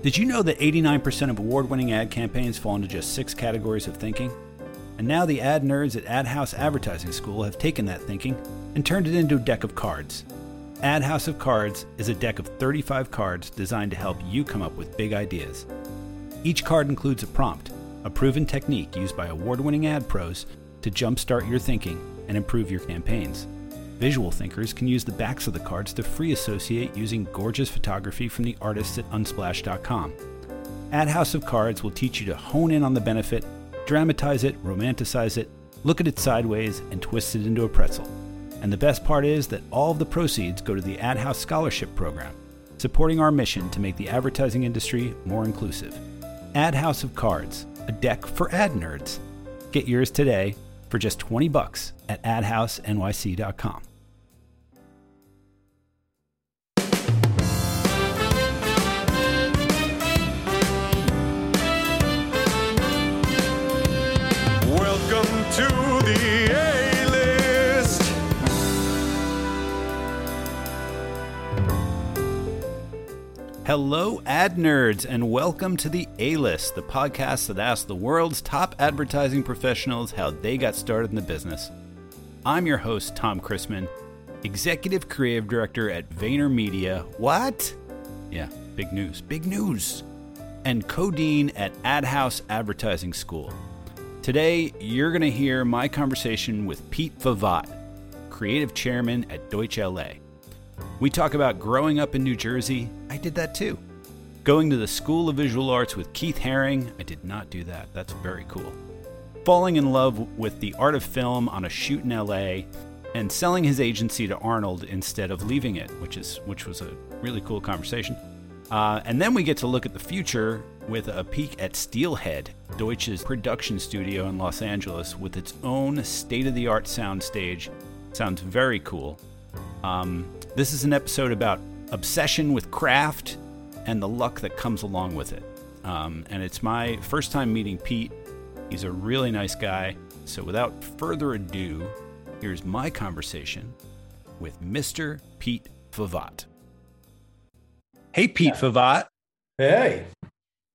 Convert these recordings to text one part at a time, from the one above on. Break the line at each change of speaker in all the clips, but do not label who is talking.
Did you know that 89% of award winning ad campaigns fall into just six categories of thinking? And now the ad nerds at Ad House Advertising School have taken that thinking and turned it into a deck of cards. Ad House of Cards is a deck of 35 cards designed to help you come up with big ideas. Each card includes a prompt, a proven technique used by award winning ad pros to jumpstart your thinking and improve your campaigns. Visual thinkers can use the backs of the cards to free associate using gorgeous photography from the artists at Unsplash.com. Ad House of Cards will teach you to hone in on the benefit, dramatize it, romanticize it, look at it sideways, and twist it into a pretzel. And the best part is that all of the proceeds go to the Ad House Scholarship Program, supporting our mission to make the advertising industry more inclusive. Ad House of Cards, a deck for ad nerds. Get yours today for just 20 bucks at adhousenyc.com.
to the A list.
Hello, ad nerds, and welcome to the A List, the podcast that asks the world's top advertising professionals how they got started in the business. I'm your host, Tom Christmann, Executive Creative Director at VaynerMedia. What? Yeah, big news, big news. And co dean at Ad House Advertising School. Today, you're going to hear my conversation with Pete Favat, Creative Chairman at Deutsch LA. We talk about growing up in New Jersey. I did that too. Going to the School of Visual Arts with Keith Haring. I did not do that. That's very cool. Falling in love with the art of film on a shoot in LA and selling his agency to Arnold instead of leaving it, which is which was a really cool conversation. Uh, and then we get to look at the future with a peek at Steelhead, Deutsch's production studio in Los Angeles, with its own state-of-the-art soundstage. Sounds very cool. Um, this is an episode about obsession with craft and the luck that comes along with it. Um, and it's my first time meeting Pete. He's a really nice guy. So without further ado, here's my conversation with Mr. Pete Favat. Hey, Pete Favat.
Hey,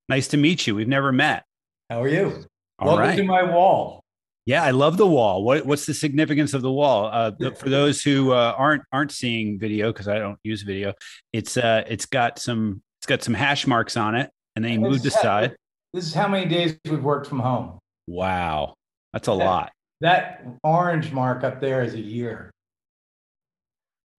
Nice to meet you. We've never met.
how are you?
All
Welcome
right.
to my wall.
Yeah, I love the wall. What, what's the significance of the wall? Uh, for those who uh, aren't aren't seeing video because I don't use video, it's uh, it's got some it's got some hash marks on it, and they moved
is how-
aside.
This is how many days we've worked from home.
Wow, that's a
Yeah.
lot.
That orange mark up there is a year.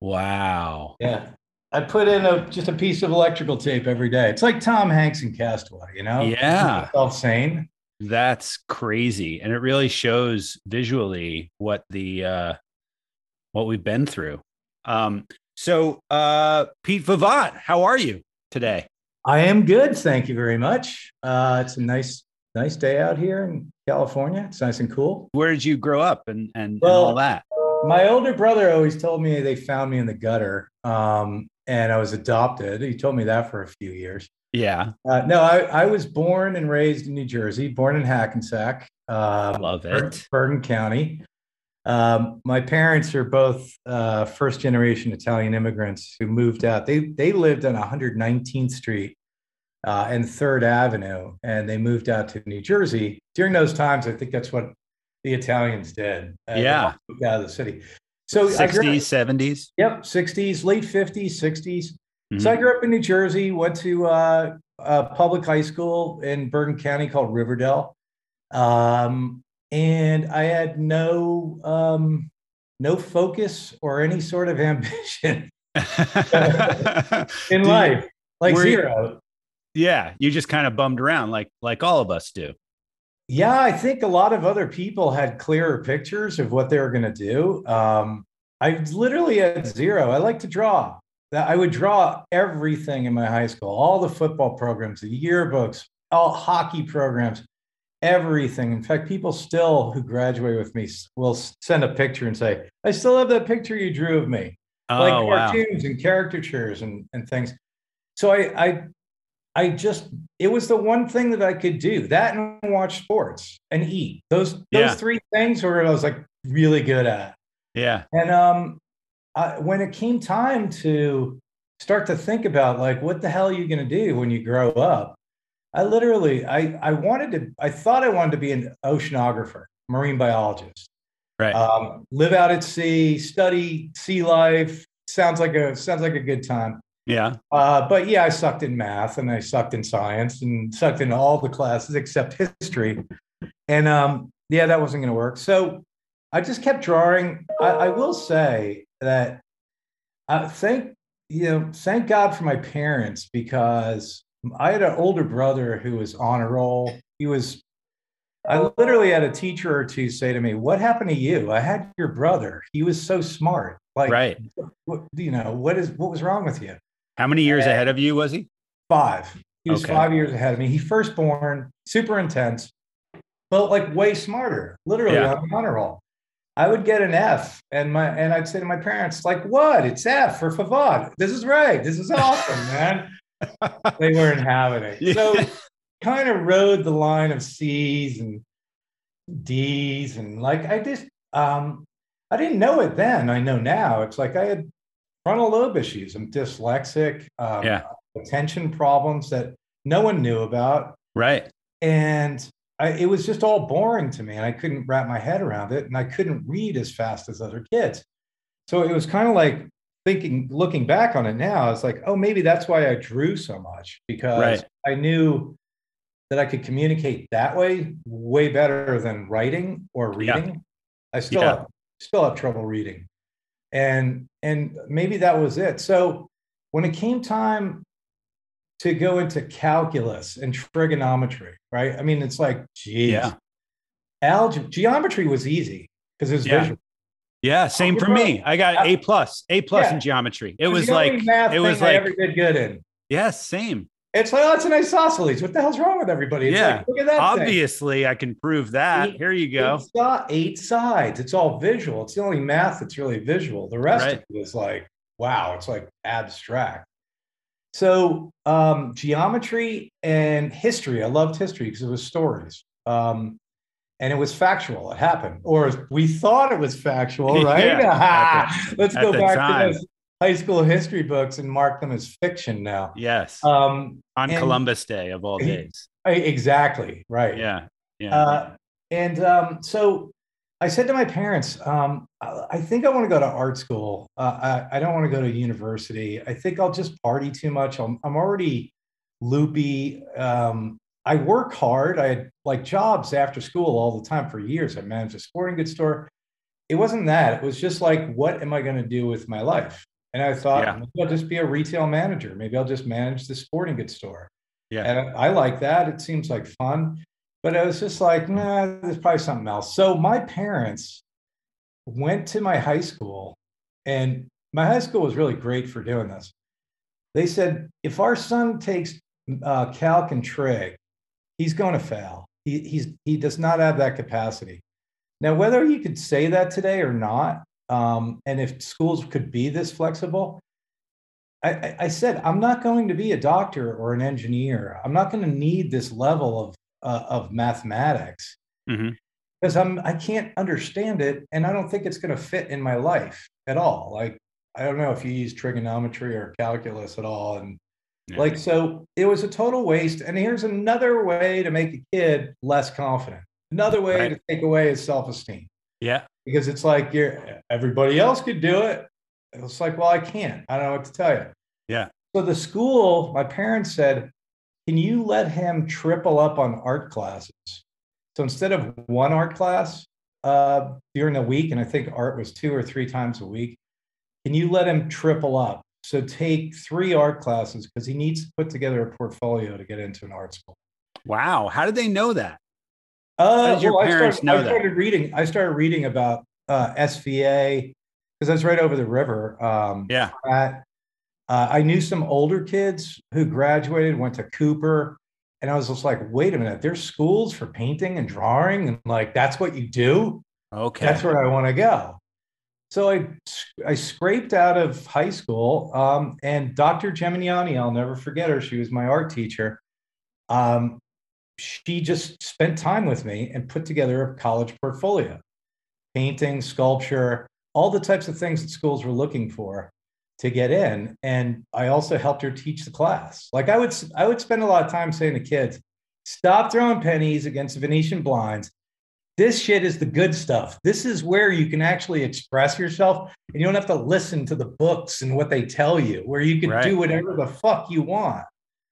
Wow.
Yeah. I put in a just a piece of electrical tape every day. It's like Tom Hanks in Castaway, you know?
Yeah.
Self sane.
That's crazy, and it really shows visually what the uh, what we've been through. Um, so, uh, Pete Favat, how are you today?
I am good. Thank you very much. Uh, it's a nice, nice day out here in California. It's nice and cool.
Where did you grow up, and and, and all that?
My older brother always told me they found me in the gutter um, and I was adopted. He told me that for a few years.
Yeah,
Uh, no, I, I was born and raised in New Jersey, born in Hackensack, uh,
love it.
Bergen County. Um, my parents are both uh, first generation Italian immigrants who moved out. They, they lived on 119th Street uh, and Third Avenue, and they moved out to New Jersey. During those times, I think that's what the Italians did. uh,
Yeah.
out of the city. So I grew up-
Sixties, seventies.
Yep, 60s, late 50s, 60s.
Mm-hmm.
So I grew up in New Jersey, went to uh, a public high school in Bergen County called Riverdale. Um, and I had no um, no focus or any sort of ambition in
Do you-
life, like
were you-
zero.
yeah, you just kind of bummed around, like like all of us do.
Yeah, I think a lot of other people had clearer pictures of what they were going to do. Um, I literally had zero. I like to draw. I would draw everything in my high school, all the football programs, the yearbooks, all hockey programs, everything. In fact, people still who graduate with me will send a picture and say, "I still have that picture you drew of me."
Oh
like
wow!
cartoons and caricatures and, and things. So I, I I just it was the one thing that I could do. That and watch sports and eat. Those those
Yeah.
three things were I was like really good at.
Yeah,
And um I, when it came time to start to think about like what the hell are you going to do when you grow up i literally i i wanted to i thought i wanted to be an oceanographer marine biologist
Right.
um, live out at sea study sea life sounds like a sounds like a good time
yeah.
uh, but yeah i sucked in math and i sucked in science and sucked in all the classes except history. And um, yeah that wasn't going to work. So i just kept drawing. I, I will say that uh, thank you know thank god for my parents because i had an older brother who was on a roll. He was i literally had a teacher or two say to me what happened to you? I had your brother. He was so smart. Like
right.
what, you know what is what was wrong with you
How many years ahead of you was he?
five. He was
Okay.
five years ahead of me. He first born super intense but like way smarter literally
Yeah.
on honor roll. I would get an f and my and i'd say to my parents like what? It's f for Favat this is right. This is awesome man. They weren't having it. So kind of rode the line of c's and d's and like i just um i didn't know it then. I know now. It's like i had frontal lobe issues i'm dyslexic um,
Yeah.
attention problems that no one knew about
Right.
and I, it was just all boring to me and i couldn't wrap my head around it and i couldn't read as fast as other kids so it was kind of like thinking looking back on it now it's like oh maybe that's why i drew so much because
Right.
i knew that i could communicate that way way better than writing or
Yeah.
reading i still
Yeah.
have still have trouble reading and and maybe that was it so when it came time to go into calculus and trigonometry, right? I mean, it's like, geez,
Yeah.
algebra, geometry was easy because it was
Yeah.
visual.
Yeah. Same for me. I got A plus, A plus
Yeah.
in geometry. It
was
was
the only
like,
math
it was like,
ever did good in.
yes, same.
It's like, oh, it's an isosceles. What the hell's wrong with everybody? It's
Yeah.
like, look at that. thing.
Obviously, I can prove that.
Eight-
Here you go.
Eight, eight sides. It's all visual. It's the only math that's really visual. The rest
Right.
of it is like, wow, it's like abstract. So um, geometry and history. I loved history because it was stories. Um, and it was factual. It happened, or we thought it was factual, right?
Yeah,
Let's go back
time.
to those high school history books and mark them as fiction now.
Yes.
Um,
On
and-
Columbus Day of all days.
Exactly right.
Yeah. Yeah.
Uh, and um, so I said to my parents, um, I, I think I want to go to art school. Uh, I, I don't want to go to university. I think I'll just party too much. I'm, I'm already loopy. Um, I work hard. I had like jobs after school all the time for years. I managed a sporting goods store. It wasn't that. It was just like, what am I going to do with my life? And I thought,
Yeah.
maybe I'll just be a retail manager. Maybe I'll just manage the sporting goods store.
Yeah.
And I, I like that. It seems like fun. But I was just like, nah, there's probably something else. So my parents went to my high school, and my high school was really great for doing this. They said, if our son takes uh, calc and trig, he's going to fail. He, he's, he does not have that capacity. Now, whether you could say that today or not, um, and if schools could be this flexible, I, I, said, I'm not going to be a doctor or an engineer. I'm not going to need this level of, uh, of mathematics
Mhm.
because I'm, I can't understand it. And I don't think it's going to fit in my life at all. Like, I don't know if you use trigonometry or calculus at all. And
Yeah.
like, so it was a total waste. And here's another way to make a kid less confident, another way
Right.
to take away his self esteem
Yeah.
Because it's like you're everybody else could do it. It's like, well, I can't. I don't know what to tell you.
Yeah.
So the school, my parents said, can you let him triple up on art classes? So instead of one art class uh, during the week, and I think art was two or three times a week, can you let him triple up? So take three art classes because he needs to put together a portfolio to get into an art school.
Wow. How did they know that?
Uh,
your
I
parents
started,
know
I
that?
started reading. I started reading about uh, SVA because I was right over the river. Um,
Yeah.
Pratt. uh, I knew some older kids who graduated, went to Cooper, and I was just like, "Wait a minute! There's schools for painting and drawing, and like that's what you do.
Okay.
That's where I want to go." So I I scraped out of high school, um, and Dr. Geminiani, I'll never forget her. She was my art teacher. Um, she just spent time with me and put together a college portfolio, painting, sculpture, all the types of things that schools were looking for. to get in. And I also helped her teach the class. Like I would, I would spend a lot of time saying to kids, stop throwing pennies against Venetian blinds. This shit is the good stuff. This is where you can actually express yourself and you don't have to listen to the books and what they tell you, where you can
Right.
do whatever the fuck you want.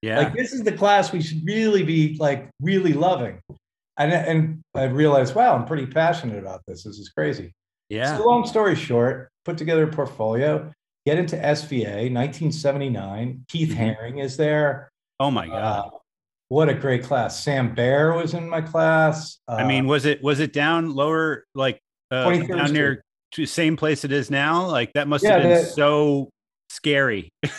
Yeah.
Like this is the class we should really be like really loving. And, and I realized, wow, I'm pretty passionate about this. This is crazy.
yeah.
So long story short, put together a portfolio, get into SVA, 1979. Keith
Mhm.
Haring is there.
oh my god.
Uh, what a great class. Sam Bayer was in my class. Uh,
I mean, was it was it down lower like uh, down near to same place it is now? Like that must
Yeah,
have been so scary.
dude,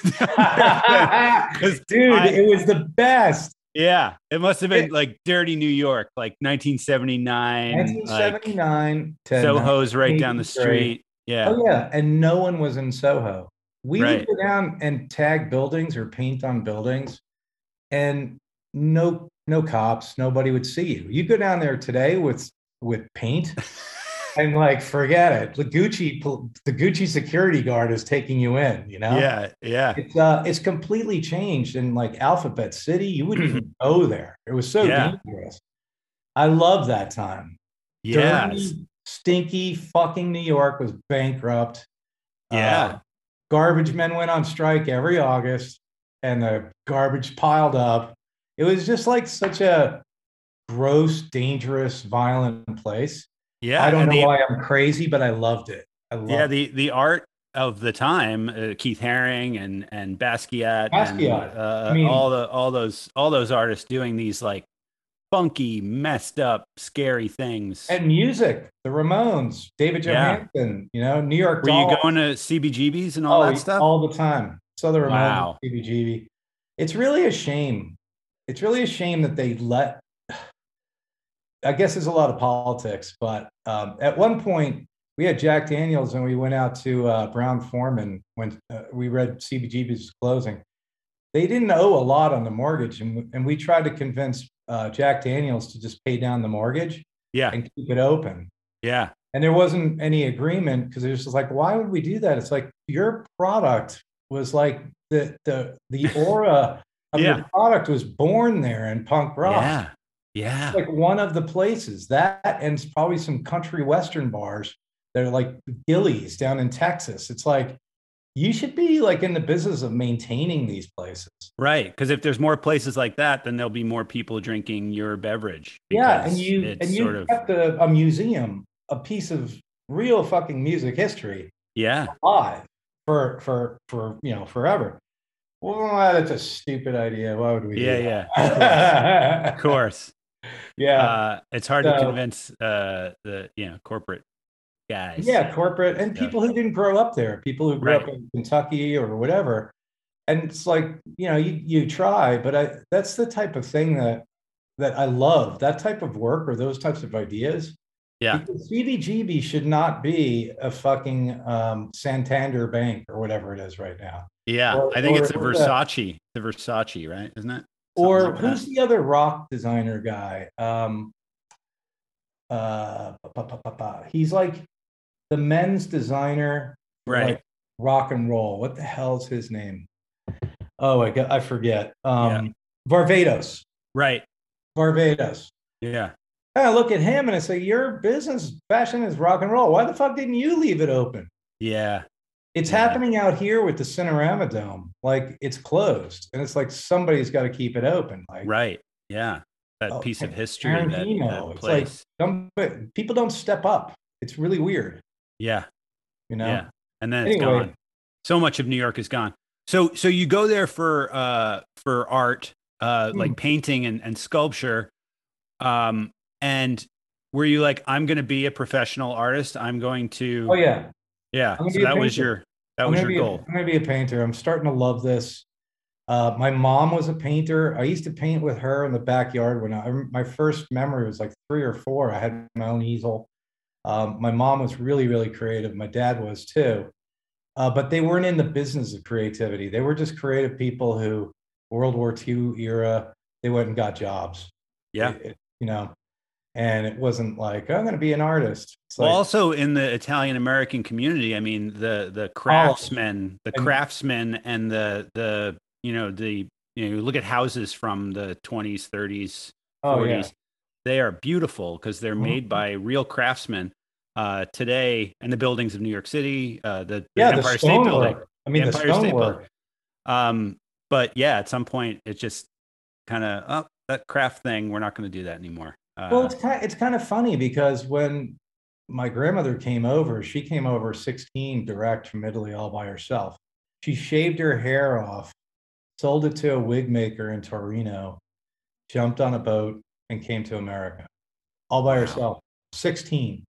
I-
it was the best.
yeah, it must have been
It-
like dirty New York, like 1979. Like
1979 to
Soho's right down the street. Yeah.
Oh yeah, and no one was in Soho. We
Right.
would go down and tag buildings or paint on buildings, and no no cops, nobody would see you. You go down there today with with paint, and like forget it. The Gucci the Gucci security guard is taking you in. You know.
Yeah, yeah.
It's uh it's completely changed in like Alphabet City. You wouldn't even go there. It was so
Yeah.
dangerous. I love that time.
Yeah.
Dirty, stinky fucking New York was bankrupt.
Yeah.
Uh, garbage men went on strike every August and the garbage piled up. It was just like such a gross, dangerous, violent place.
Yeah.
I don't know
the-
why I'm crazy, but I loved it. I loved
yeah the the art of the time uh, keith haring and and basquiat, and,
Basquiat.
uh,
I mean-
all the all those all those artists doing these like funky messed up scary things
And music, the Ramones, David
Yeah.
Johansen, you know, New York
were you going to cbgbs and all
oh,
that stuff
all the time. So the Ramones,
Wow.
CBGB. It's really a shame. It's really a shame that they let. I guess there's a lot of politics, but um, at one point we had Jack Daniels and we went out to uh, Brown-Forman when uh, we read CBGB's closing. They didn't owe a lot on the mortgage, and, we- and we tried to convince uh, Jack Daniels to just pay down the mortgage
yeah.
and keep it open.
Yeah.
And there wasn't any agreement because it was just like why would we do that? It's like your product was like the the the aura of
Yeah.
your product was born there in punk rock.
Yeah yeah.
It's like one of the places. That and it's probably some country western bars that are like Gilley's down in texas. It's like you should be like in the business of maintaining these places.
Right because if there's more places like that then there'll be more people drinking your beverage
yeah and you and you
sort of
kept a, a museum a piece of real fucking music history
yeah.
alive for for for you know forever. Well, that's a stupid idea. Why would we?
yeah yeah.
Yeah,
of course
yeah,
uh, it's hard to convince uh, the you know corporate guys.
yeah. Corporate and people who didn't grow up there, people who grew up in Kentucky or whatever. And it's like you know, you you try, but I that's the type of thing that that I love. That type of work or those types of ideas.
Yeah.
Because CBGB should not be a fucking um, Santander Bank or whatever it is right now.
yeah.
Or-
I think
or-
it's a
the-
Versace, the Versace, right? Isn't it?
Or
like
who's the other rock designer guy? Um, uh, pa- pa- pa. he's like the men's designer,
Right.
like, rock and roll. What the hell's his name? Oh, I I forget. Um, Varvatos,
right?
Varvatos.
Yeah,
I look at him and I say, "Your business fashion is rock and roll. Why the fuck didn't you leave it open?"
yeah,
It's
Yeah.
happening out here with the Cinerama Dome. Like it's closed, and it's like somebody's got to keep it open. Like
right. Yeah, that
Oh,
piece of history, that,
Tarantino.
that
It's like-
place.
some people don't step up. It's really weird,
yeah,
you know.
yeah. And then it's
Anyway.
gone. So much of New York is gone. So, so you go there for uh for art, uh,
Hmm.
like painting and, and sculpture, um, and were you like, I'm going to be a professional artist? I'm going to,
Oh yeah,
yeah. So that was your that
I'm
was your
a-
goal.
I'm gonna be a painter. I'm starting to love this. Uh, my mom was a painter. I used to paint with her in the backyard when I my first memory was like three or four. I had my own easel. Um, my mom was really really creative. My dad was too. Uh, but they weren't in the business of creativity. They were just creative people who World War II era. They went and got jobs.
Yeah.
It- it- you know, and it wasn't like I'm going to be an artist.
Well,
like,
also in the Italian American community, I mean the the craftsmen, the
And-
craftsmen, and the the you know the you know look at houses from the 20s, 30s, 40s.
oh yeah,
They are beautiful because they're
Mhm.
made by real craftsmen. Uh, today, in the buildings of New York City, uh, the, the
yeah, the
Empire State Building.
I mean, the
Empire State
Building.
Um, but yeah, at some point, it just kind of oh, that craft thing. We're not going to do that anymore. Uh,
Well, it's kind it's kind of funny because when my grandmother came over, she came over 16 direct from Italy all by herself. She shaved her hair off, sold it to a wig maker in Torino, jumped on a boat, and came to America all by
Wow.
herself. 16.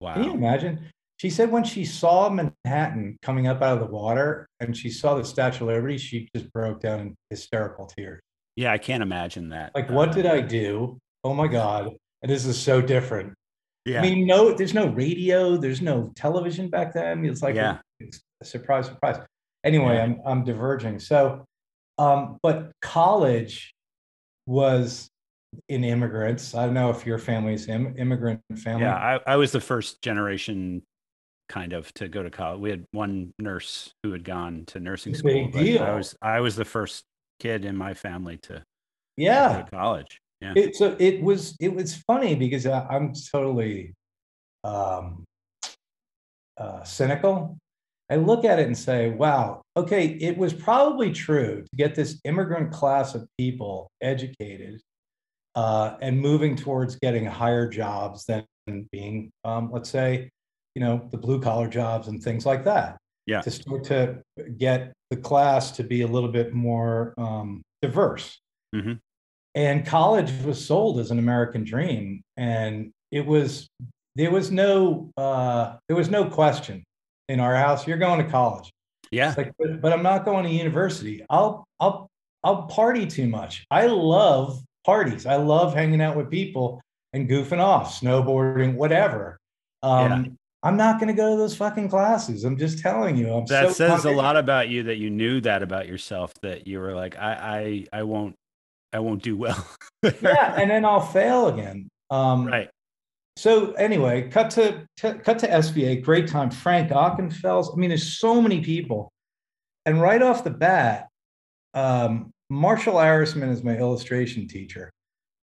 Wow. Can you imagine? She said when she saw Manhattan coming up out of the water and she saw the Statue of Liberty, she just broke down in hysterical tears.
Yeah, I can't imagine that.
Like, what
Uh,
did I do? Oh my God. And this is so different.
Yeah.
I mean, no, there's no radio, there's no television back then. It's like
Yeah.
it's a surprise, surprise. Anyway,
Yeah.
I'm I'm diverging. So, um, but college was in immigrants. I don't know if your family's Im- immigrant family.
Yeah, I, I was the first generation kind of to go to college. We had one nurse who had gone to nursing school. but
deal.
I was I was the first kid in my family to
yeah.
go to college. Yeah.
It, so it was it was funny because I, I'm totally um, uh, cynical. I look at it and say, "Wow, okay, it was probably true to get this immigrant class of people educated uh, and moving towards getting higher jobs than being, um, let's say, you know, the blue collar jobs and things like that.
Yeah.
To start to get the class to be a little bit more um, diverse
Mhm.
And college was sold as an American dream, and it was there was no uh, there was no question in our house. You're going to college,
Yeah.
like, but, but I'm not going to university. I'll I'll I'll party too much. I love parties. I love hanging out with people and goofing off, snowboarding, whatever. Um, I'm not going to go to those fucking classes. I'm just telling you. I'm
That
so
says a lot about you that you knew that about yourself that you were like I I I won't I won't do well.
yeah, and then I'll fail again. Um,
right.
So anyway, cut to, to cut to SVA. Great time. Frank Ockenfels. I mean, there's so many people, and right off the bat, um, Marshall Arisman is my illustration teacher.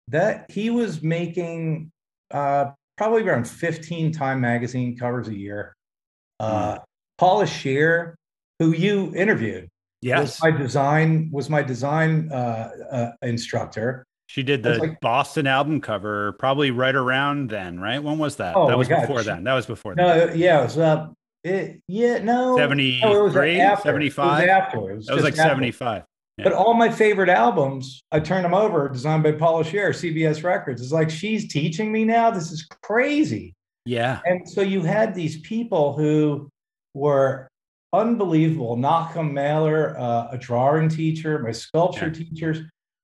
That he was making uh, probably around 15 Time magazine covers a year. Uh, Paula Scher, who you interviewed,
Yes.
was my design was my design uh, uh, instructor.
She did the
like-
Boston album cover probably right around then, right? When was that?
Oh
that was
God,
before
she-
then. That was before then.
No, yeah, it was uh, it, yeah, no, no, it was
73,
after.
75?
It was after. It was
That was like
after.
75.
But all my favorite albums, I turn them over, designed by Paula Scher, CBS Records. It's like she's teaching me now. This is crazy.
Yeah.
And so you had these people who were unbelievable. Nachum Mailer, uh, a drawing teacher, my sculpture teachers,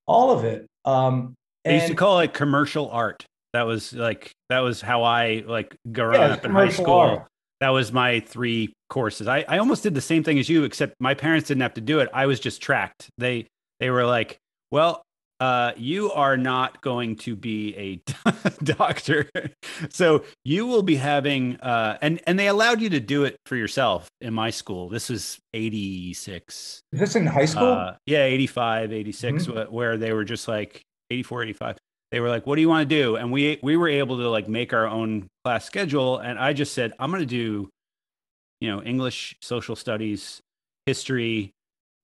all of it. Um,
They used to call it commercial art. That was like that was how I like growing
Yeah,
up in high school.
art.
That was my three courses. I, I almost did the same thing as you, except my parents didn't have to do it. I was just tracked. They they were like, well, uh, you are not going to be a doctor, so you will be having uh, and and they allowed you to do it for yourself in my school. This was eighty six.
is this in high school?
Uh, yeah, 85, 86,
Mhm.
where they were just like 84, 85. They were like, what do you want to do? And we, we were able to like make our own class schedule. And I just said, I'm going to do, you know, English, social studies, history,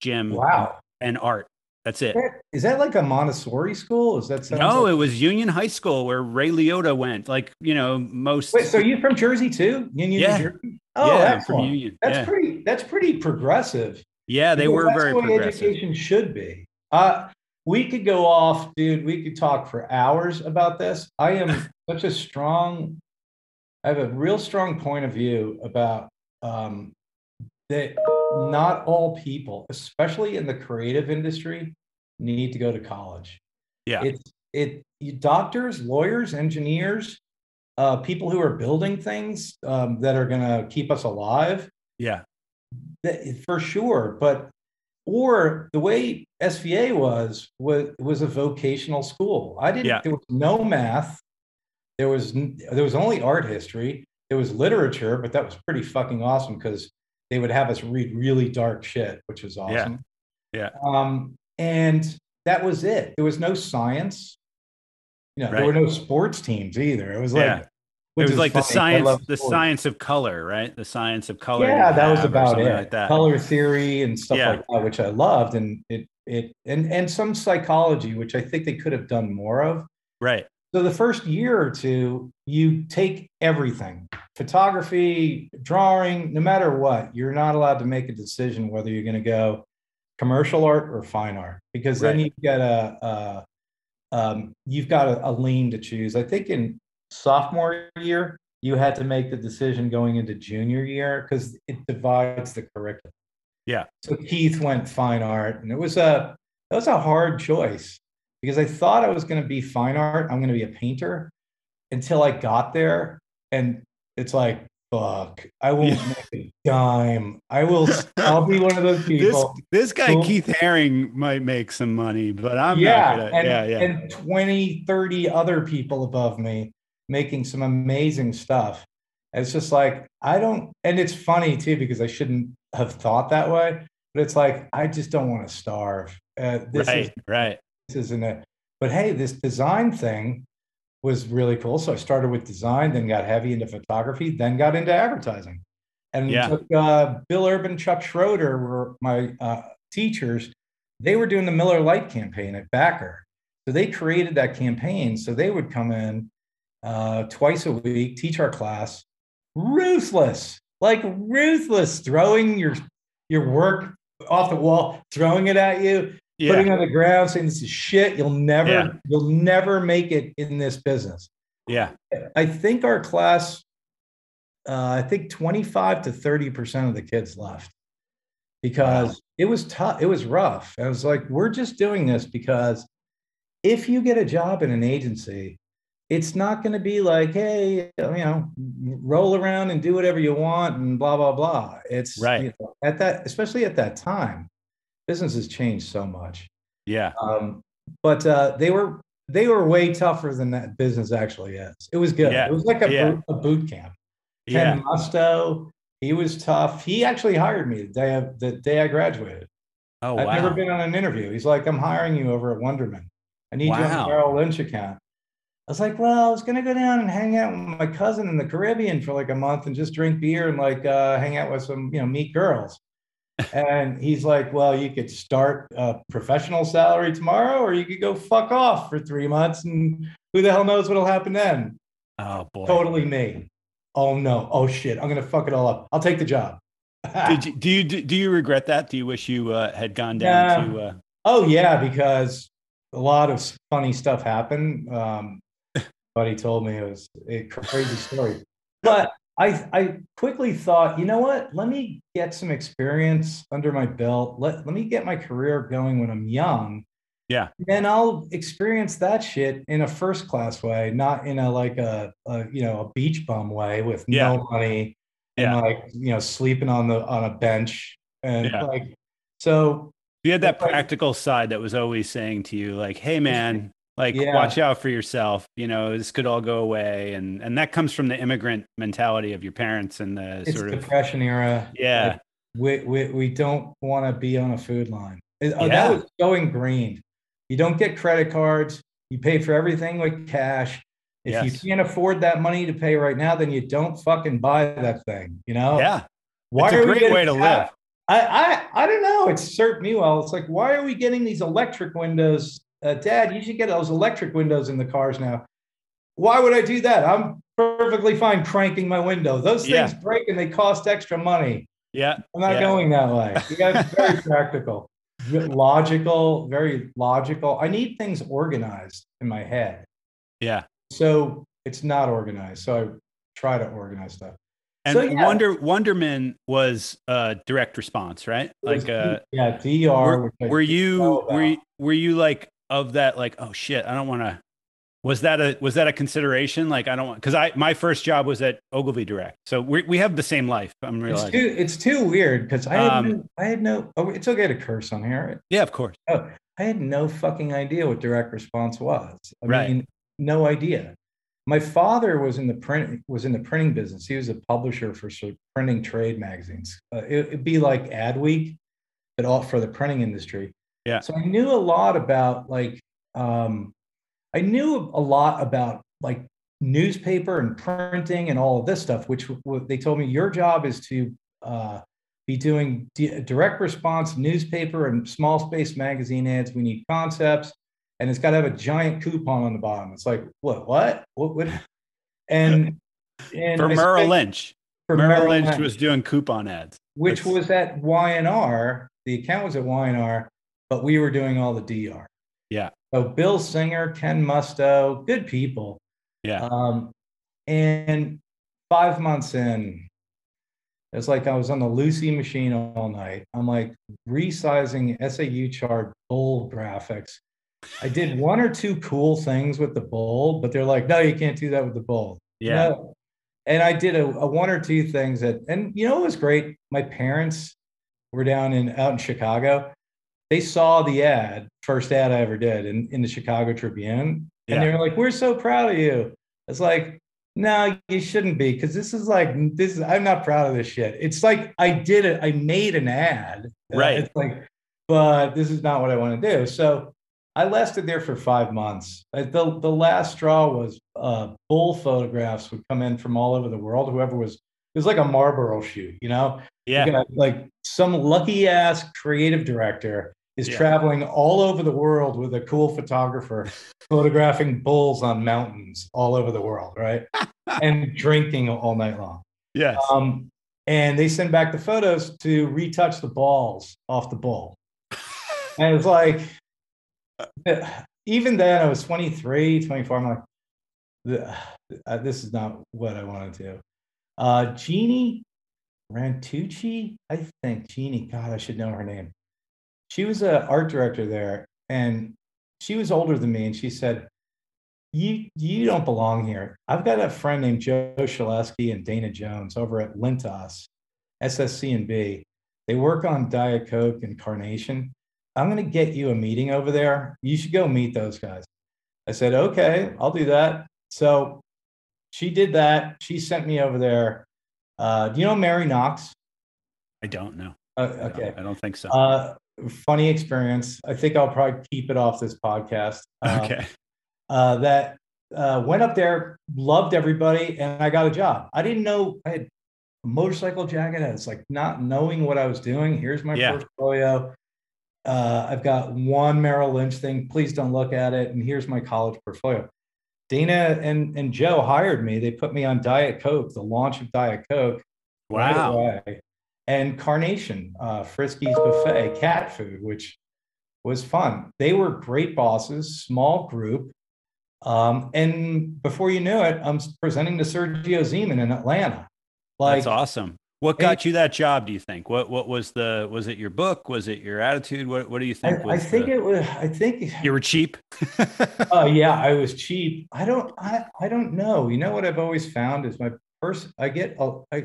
gym,
wow.
and art. That's it.
Is that like a Montessori school? Is that
No,
like-
it was Union High School where Ray Liotta went. Like, you know, most.
Wait, so you from Jersey too? Union,
Yeah.
New Jersey? Oh,
yeah, I'm
excellent.
from Union.
That's
yeah.
pretty. That's pretty progressive.
yeah, they were
that's
very
way
progressive.
Education should be. Uh, we could go off, dude. We could talk for hours about this. I am such a strong. I have a real strong point of view about um, that. Not all people, especially in the creative industry, need to go to college.
Yeah.
it's it. Doctors, lawyers, engineers, uh, people who are building things um, that are going to keep us alive
Yeah.
that, for sure but or the way sva was was was a vocational school i didn't
Yeah.
there was no math There was there was only art history. There was literature, but that was pretty fucking awesome because they would have us read really dark shit, which was awesome.
Yeah.
Um, and that was it. There was no science. You know,
Right.
there were no sports teams either. It was like
Yeah.
which
it was like the
funny. I
science, the science of color, right? The science of color.
Yeah, that was about it.
Like that.
Color theory and stuff
Yeah.
like that, which I loved, and it it and and some psychology, which I think they could have done more of.
Right.
So the first year or two, you take everything photography, drawing, no matter what, you're not allowed to make a decision whether you're going to go commercial art or fine art because then you've got a, a um, you've got a, a lane to choose. I think in sophomore year, you had to make the decision going into junior year because it divides the curriculum.
Yeah.
So Keith went fine art, and it was a that was a hard choice because I thought I was going to be fine art. I'm going to be a painter until I got there, and it's like, fuck, I won't
Yeah.
make a dime. I will. I'll be one of those people.
this guy
Cool.
Keith Haring might make some money, but I'm
yeah,
not gonna.
and,
yeah, yeah.
and 20, 30 other people above me making some amazing stuff. It's just like I don't, and it's funny too because I shouldn't have thought that way. But it's like I just don't want to starve. Uh, this
right.
is
right.
this isn't it. But hey, this design thing was really cool. So I started with design, then got heavy into photography, then got into advertising. And
Yeah.
took uh, Bill Urban, Chuck Schroeder were my uh, teachers. They were doing the Miller Lite campaign at Backer. So they created that campaign. So they would come in uh, twice a week, teach our class, ruthless, like ruthless, throwing your your work off the wall, throwing it at you,
Yeah.
putting on the ground, saying this is shit. You'll never,
Yeah.
you'll never make it in this business.
yeah.
I think our class, uh, I think 25 to 30% of the kids left because it was tough. It was rough. I was like, we're just doing this because if you get a job in an agency, it's not going to be like, hey, you know, roll around and do whatever you want and blah, blah, blah. It's
Right.
you know, at that, especially at that time, business has changed so much.
Yeah.
Um, but uh, they were they were way tougher than that business actually is. It was good.
Yeah.
It was like a,
Yeah.
boot, a boot camp.
Yeah.
Ken Musto, he was tough. He actually hired me the day I, the day I graduated.
Oh
I've
wow.
never been on an interview. He's like, I'm hiring you over at Wunderman. I need you on
Wow.
the Merrill Lynch account. I was like, well, I was gonna go down and hang out with my cousin in the Caribbean for like a month and just drink beer and like uh, hang out with some, you know, meet girls. And he's like, well, you could start a professional salary tomorrow, or you could go fuck off for three months, and who the hell knows what'll happen then?
oh boy.
Totally me. Oh no. Oh shit. I'm gonna fuck it all up. I'll take the job.
Did you, do you do you regret that? Do you wish you uh, had gone down to? Uh,
Oh yeah, because a lot of funny stuff happened. Um, buddy told me it was a crazy story, but I I quickly thought, you know what? Let me get some experience under my belt. Let let me get my career going when I'm young.
Yeah.
And I'll experience that shit in a first class way, not in a like a, a you know a beach bum way with
Yeah.
no money and like you know sleeping on the on a bench and
Yeah.
like so
you had that
like-
practical side that was always saying to you, like, "Hey, man, like,
Yeah.
watch out for yourself. You know, this could all go away." And and that comes from the immigrant mentality of your parents and the
it's
sort of
depression era.
yeah,
we we, we don't want to be on a food line. Uh, uh, it- oh,
Yeah.
That was so ingrained. You don't get credit cards. You pay for everything with cash. If
Yes.
you can't afford that money to pay right now, then you don't fucking buy that thing. You know?
yeah.
Why
it's a great way to
that?
live.
I, I I don't know. It's served me well. It's like, why are we getting these electric windows? Uh, Dad, you should get those electric windows in the cars now. Why would I do that? I'm perfectly fine cranking my window. Those things
Yeah.
break and they cost extra money.
Yeah,
I'm not
yeah.
going that way. You got to be very practical, logical, very logical. I need things organized in my head.
yeah.
So it's not organized. So I try to organize stuff.
And
So, yeah.
Wonder Wunderman was uh, direct response, right?
It was
Like, uh,
yeah, DR.
were, were you were you, were you like of that? Like, oh shit, I don't want to. Was that a was that a consideration? Like, I don't want because I my first job was at Ogilvy Direct, so we we have the same life. I'm
It's
realizing.
too, it's too weird because I had,
Um,
no, I had no, oh, it's okay to curse on here.
yeah, of course.
Oh, I had no fucking idea what direct response was. I
Right.
mean, no idea. my father was in the print was in the printing business. He was a publisher for sort of printing trade magazines. Uh, it, would be like Adweek, but all for the printing industry.
Yeah.
So I knew a lot about like um, I knew a lot about like newspaper and printing and all of this stuff. Which they told me your job is to uh, be doing d- direct response newspaper and small space magazine ads. We need concepts and it's got to have a giant coupon on the bottom. It's like, what, what, what, what? And, and
for
I
Merrill Lynch.
for
Merrill Lynch was doing coupon ads.
which
That's-
was at Y&R. The account was at Y&R, but we were doing all the DR.
Yeah.
So Bill Singer, Ken Musto, good people.
Yeah.
Um, and five months in, it's like I was on the Lucy machine all night. I'm like resizing SAU chart bold graphics. I did one or two cool things with the bold, but they're like, no, you can't do that with the bold.
Yeah.
No. And I did a, a one or two things that, and you know, it was great. My parents were down in out in Chicago. They saw the ad, first ad I ever did in, in the Chicago Tribune. And they were like, we're so proud of you. It's like, no, you shouldn't be, because this is like this is I'm not proud of this shit. It's like I did it, I made an ad.
Right.
It's like, but this is not what I want to do. So I lasted there for five months. Uh, The, the last straw was uh, bull photographs would come in from all over the world. Whoever was, it was like a Marlboro shoot, you know?
Yeah.
You got, like some lucky ass creative director is
Yeah.
traveling all over the world with a cool photographer photographing bulls on mountains all over the world, right? and drinking all night long.
Yes.
Um, and they send back the photos to retouch the balls off the bull. And it's like, even then, I was 23, 24. I'm like, uh, this is not what I want to do. Uh, Jeannie Rantucci, I think Jeannie, God, I should know her name. She was an art director there, and she was older than me. And she said, you, you don't belong here. I've got a friend named Joe Shaleski and Dana Jones over at Lintas, SSC and B. They work on Diet Coke and Carnation. I'm going to get you a meeting over there. You should go meet those guys. I said, okay, I'll do that. So she did that. She sent me over there. Uh, do you know Mary Knox?
I don't know.
Uh,
I don't-
okay.
I don't think so.
Uh, funny experience. I think I'll probably keep it off this podcast. Uh,
okay.
uh, that uh, went up there, loved everybody, and I got a job. I didn't know I had a motorcycle jacket. I was like not knowing what I was doing. Here's my
Yeah.
portfolio. Uh, I've got one Merrill Lynch thing. Please don't look at it. And here's my college portfolio. Dana and, and Joe hired me. They put me on Diet Coke, the launch of Diet Coke. right
Wow.
away. And Carnation, uh, Friskies Buffet, cat food, which was fun. They were great bosses, small group. Um, and before you knew it, I'm presenting to Sergio Zyman in Atlanta. Like,
That's awesome. What got you that job? Do you think? What What was the? Was it your book? Was it your attitude? What What do you think?
I
was
think
the-
it was, I think,
you were cheap.
oh yeah, I was cheap. I don't, I, I don't know. You know what I've always found is my person, I get, a- I,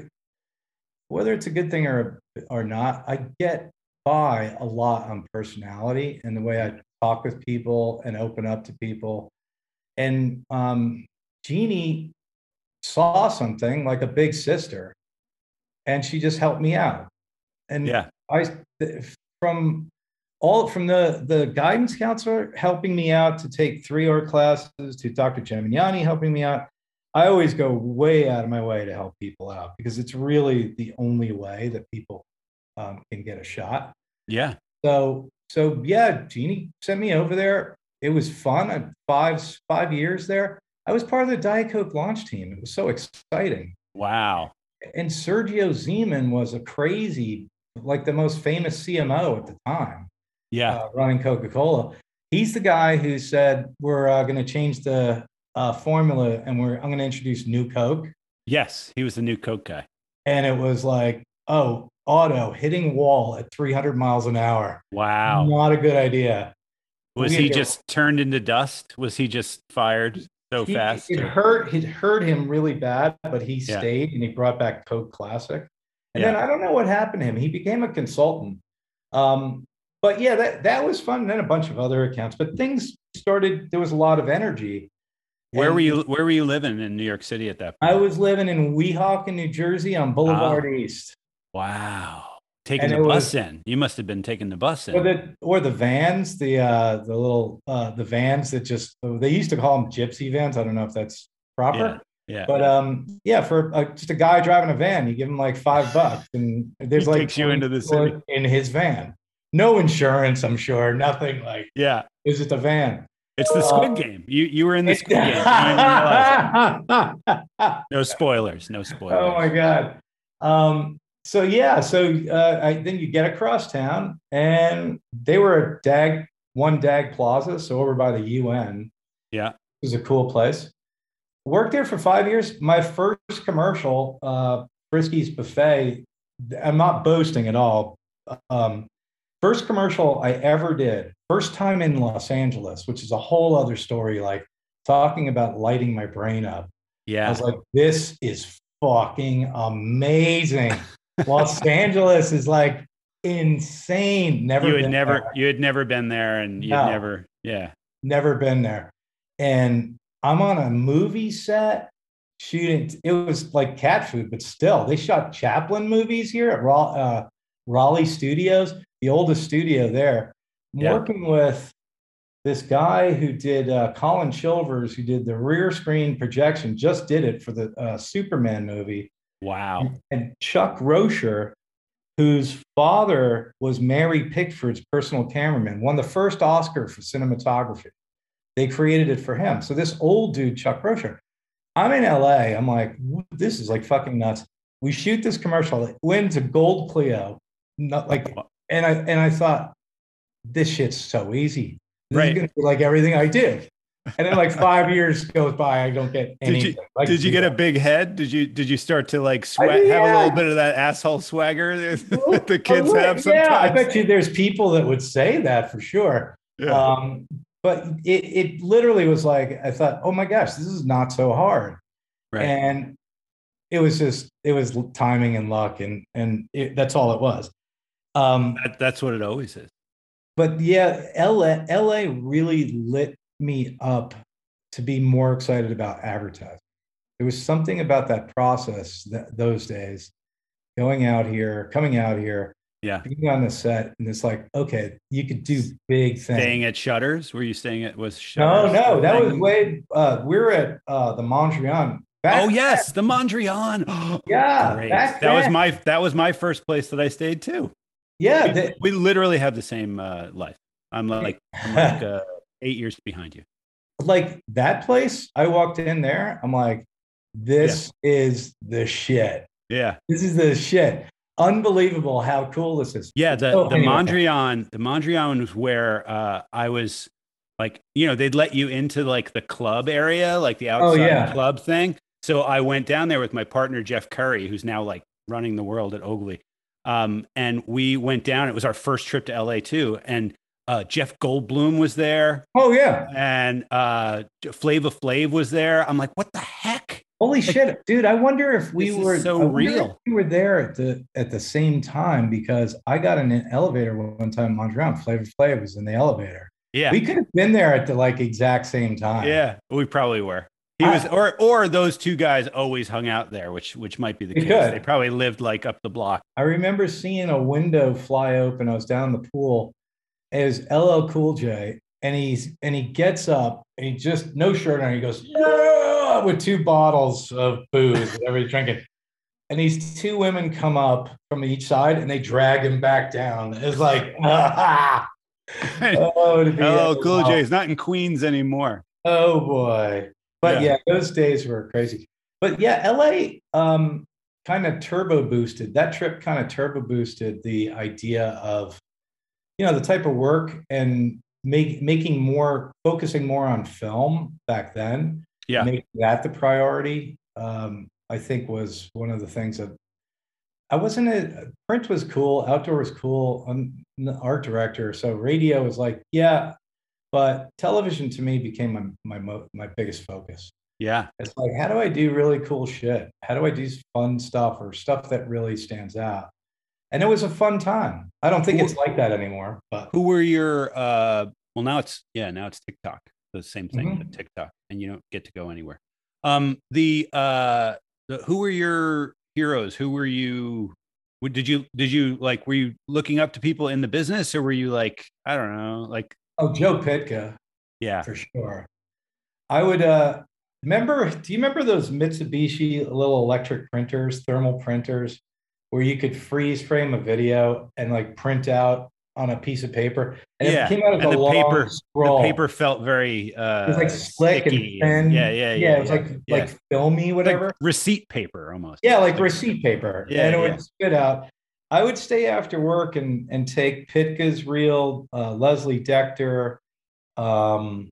whether it's a good thing or, or not, I get by a lot on personality and the way I talk with people and open up to people. And um, Jeannie saw something like a big sister and she just helped me out. And
yeah.
I from all from the the guidance counselor helping me out to take three art classes to Dr. Gemignani helping me out. I always go way out of my way to help people out because it's really the only way that people um, can get a shot.
Yeah.
So so yeah, Jeannie sent me over there. It was fun. I, five five years there. I was part of the Diet Coke launch team. It was so exciting
Wow.
and Sergio Zyman was a crazy, like the most famous CMO at the time,
Yeah.
uh, running Coca Cola. He's the guy who said we're uh, going to change the uh, formula and we're I'm going to introduce new Coke.
yes. He was the new Coke guy.
And it was like, oh, auto hitting wall at 300 miles an hour.
Wow.
Not a good idea.
Was he just turned into dust? Was he just fired so
He-
fast?
It
or-
hurt. It hurt him really bad, but he
Yeah.
stayed and he brought back Coke Classic. And
Yeah.
then I don't know what happened to him. He became a consultant. Um, but yeah, that that was fun. And then a bunch of other accounts. But things started. There was a lot of energy,
Where
And
were you? Where were you living in New York City at that point?
I was living in Weehawken, New Jersey on Boulevard East.
wow, taking
And
the bus
was-
in. You must have been taking the bus in.
Or the or the vans, the uh the little uh the vans that just they used to call them gypsy vans. I don't know if that's proper.
yeah,
But um, yeah, for uh, just a guy driving a van, you give him like five bucks, and there's
He
like
takes you into the city.
in his van. No insurance, I'm sure. Nothing like
yeah.
Is it the van.
It's the
Uh,
Squid Game. You you were in the Squid Game. You didn't even realize it. No spoilers. No spoilers.
oh my god. Um, so yeah, so uh, I, then you get across town, and they were at Dag One Dag Plaza, so over by the UN.
Yeah.
It was a cool place. Worked there for five years. My first commercial, uh, Friskies Buffet. I'm not boasting at all. Um, first commercial I ever did, first time in Los Angeles, which is a whole other story. Like talking about lighting my brain up.
Yeah.
I was like, this is fucking amazing. Los Angeles is like insane. Never
You had never
there.
you had never been there, and you'd
No.
never. Yeah.
never been there. And I'm on a movie set shooting. It was like cat food, but still, they shot Chaplin movies here at Raw, uh, Raleigh Studios, the oldest studio there.
Yeah.
Working with this guy who did uh, Colin Chilvers, who did the rear screen projection, just did it for the uh, Superman movie.
Wow.
And Chuck Rosher, whose father was Mary Pickford's personal cameraman, won the first Oscar for cinematography. They created it for him. So this old dude, Chuck Rosher, I'm in LA. I'm like, this is like fucking nuts. We shoot this commercial. It wins a gold Clio. Not like, and I and I thought, this shit's so easy. This
Right.
is gonna be like everything I did. And then like five years goes by, I don't get
Did you
anything. Like
did you get a big head? Did you did you start to like sweat?
did,
Have a little bit of that asshole swagger that the kids have sometimes.
Yeah, I bet you there's people that would say that for sure.
Yeah.
Um, but it, it literally was like, I thought, oh my gosh, this is not so hard.
right.
And it was just, it was timing and luck, and and it, that's all it was. Um,
That, that's what it always is.
but yeah, LA, LA really lit me up to be more excited about advertising. There was something about that process that those days, going out here, coming out here,
Yeah.
being on the set, and it's like, okay, you could do big things.
Staying at Shutters? Were you staying at was
no,
Shutters
no,
the
that was way. Uh, we were at uh, the Mondrian. Back
Oh yes, the Mondrian.
Yeah, back
that was my that was my first place that I stayed too.
Yeah,
we, we literally have the same uh, life. I'm like I'm like uh, eight years behind you.
like that place. I walked in there. I'm like, this is the shit.
Yeah,
This is the shit. Unbelievable how cool this is.
yeah. The
Oh,
the
anyway.
Mondrian the Mondrian was where uh, I was like you know they'd let you into like the club area like the outside
Oh, yeah.
club thing. So I went down there with my partner Jeff Curry, who's now like running the world at Oakley. Um, and we went down. It was our first trip to LA too, and uh, Jeff Goldblum was there.
Oh yeah.
and uh Flavor Flav was there. I'm like, what the heck?
Holy shit, dude! I wonder if we were
so real.
We were there at the at the same time because I got in an elevator one time. Mondrian Flavor Flav was in the elevator.
Yeah,
We could have been there at the like exact same time.
yeah, we probably were. He
I-
was, or or those two guys always hung out there, which which might be the case.
could.
They probably lived like up the block.
I remember seeing a window fly open. I was down in the pool. It was LL Cool J, and he's and he gets up and he just no shirt on. He goes yeah with two bottles of booze whatever he's drinking. And these two women come up from each side and they drag him back down. It's like, ah, oh,
Oh, Cool. J is not in Queens anymore.
Oh boy. But
Yeah.
yeah. those days were crazy. But yeah, LA um, kind of turbo boosted. That trip kind of turbo boosted the idea of, you know, the type of work and make, making more, focusing more on film back then.
Yeah.
Making that the priority, um, I think was one of the things that I wasn't a print was cool, outdoor was cool. I'm an art director. So radio was like, yeah, but television to me became my my my biggest focus.
Yeah,
It's like, how do I do really cool shit? How do I do fun stuff or stuff that really stands out? And it was a fun time. I don't think it's like that anymore, but
who were your? uh Well, now it's yeah, now it's TikTok. The same thing,
Mhm.
TikTok. and you don't get to go anywhere. Um, the uh, the, who were your heroes? Who were you? Did you did you like? Were you looking up to people in the business, or were you like I don't know, like
Oh, Joe Pytka.
yeah,
for sure. I would uh remember do you remember those Mitsubishi little electric printers, thermal printers, where you could freeze frame a video and like print out on a piece of paper? And
Yeah,
it came out as
and
a
the
long
paper-
scroll.
the paper felt very uh,
it was like slick
sticky
and thin.
yeah, yeah, yeah,
it was like
yeah.
like filmy, whatever.
like receipt paper almost.
Yeah, like
Like-
receipt paper.
Yeah,
and it
yeah.
would spit out. I would stay after work and and take Pytka's reel, uh, Leslie Dektor, um,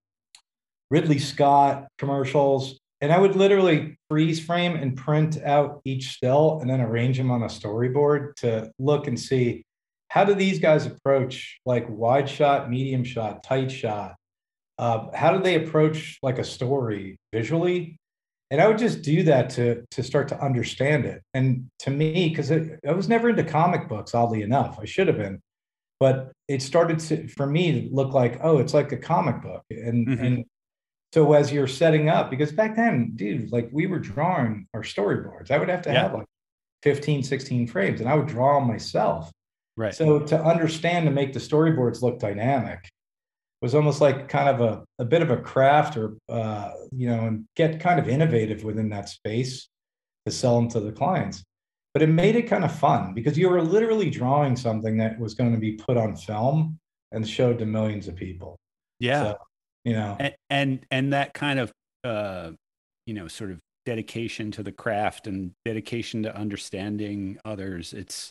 Ridley Scott commercials, and I would literally freeze frame and print out each still and then arrange them on a storyboard to look and see how do these guys approach like wide shot, medium shot, tight shot. Uh, how do they approach like a story visually? And I would just do that to to start to understand it. And to me, because I was never into comic books, oddly enough, I should have been, but it started to for me to look like oh, it's like a comic book, and
Mhm.
and so as you're setting up, because back then, dude, like we were drawing our storyboards, I would have to
Yeah.
have like 15, 16 frames, and I would draw them myself.
right.
So to understand to make the storyboards look dynamic was almost like kind of a, a bit of a craft or uh, you know and get kind of innovative within that space to sell them to the clients. But it made it kind of fun because you were literally drawing something that was going to be put on film and showed to millions of people.
Yeah.
so, you know.
And and and that kind of uh you know sort of dedication to the craft and dedication to understanding others it's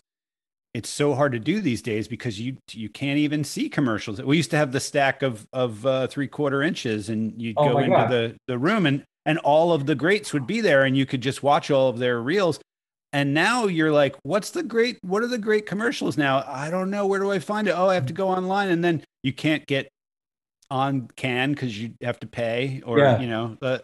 it's so hard to do these days because you you can't even see commercials. We used to have the stack of of uh, three quarter inches and you'd
Oh
go into
God.
the the room and and all of the greats would be there and you could just watch all of their reels. And now you're like what's the great what are the great commercials now? I don't know. Where do i find it? Oh i have to go online. And then you can't get on can because you have to pay or
Yeah.
you know uh,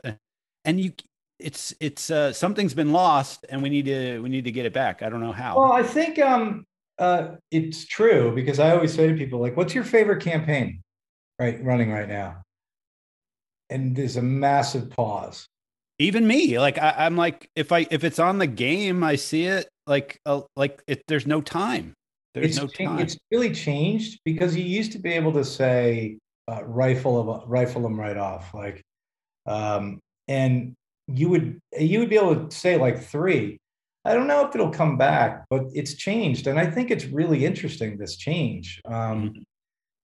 and you it's it's uh something's been lost and we need to we need to get it back. I don't know how.
Well i think um uh it's true because i always say to people like what's your favorite campaign right running right now? And there's a massive pause.
Even me like I, i'm like if i if it's on the game i see it like uh, like it, there's no time. There's
it's,
no
cha-
time.
it's really changed because you used to be able to say uh, rifle of rifle them right off like um, and you would you would be able to say like three i don't know if it'll come back but it's changed. And i think it's really interesting this change um,
Mhm.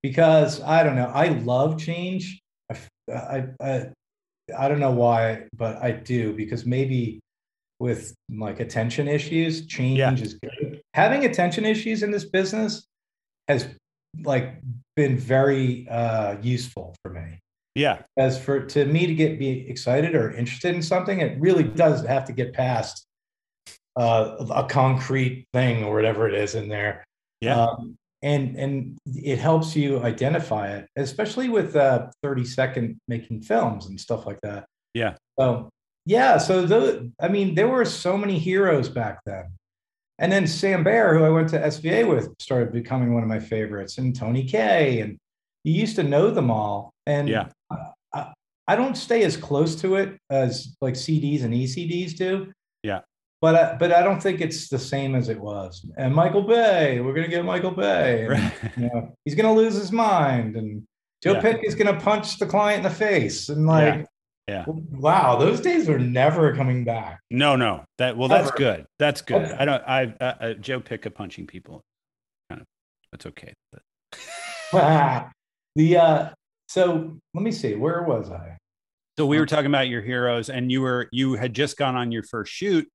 because i don't know i love change. I i i don't know why but i do because maybe with like attention issues change
Yeah.
is good. Having attention issues in this business has like been very uh useful for me.
Yeah.
As for to me to get be excited or interested in something it really does have to get past uh, a concrete thing or whatever it is in there
yeah
um, and and it helps you identify it especially with uh 30 second making films and stuff like that
Yeah.
so yeah so the i mean there were so many heroes back then and then Sam Bayer who i went to sva with started becoming one of my favorites and tony Kaye, and you used to know them all and
Yeah.
I, I don't stay as close to it as like cds and ecds do
Yeah.
But I, but I don't think it's the same as it was. And Michael Bay, we're gonna get Michael Bay. And,
right.
you know, he's gonna lose his mind, and Joe
Yeah.
Pick is gonna punch the client in the face, and like,
Yeah.
wow, those days are never coming back.
no no that well that's good that's good
Okay.
i don't i uh, uh, joe pick up punching people kind of that's okay but
the uh, so let me see, where was I?
So we were talking about your heroes, and you were you had just gone on your first shoot.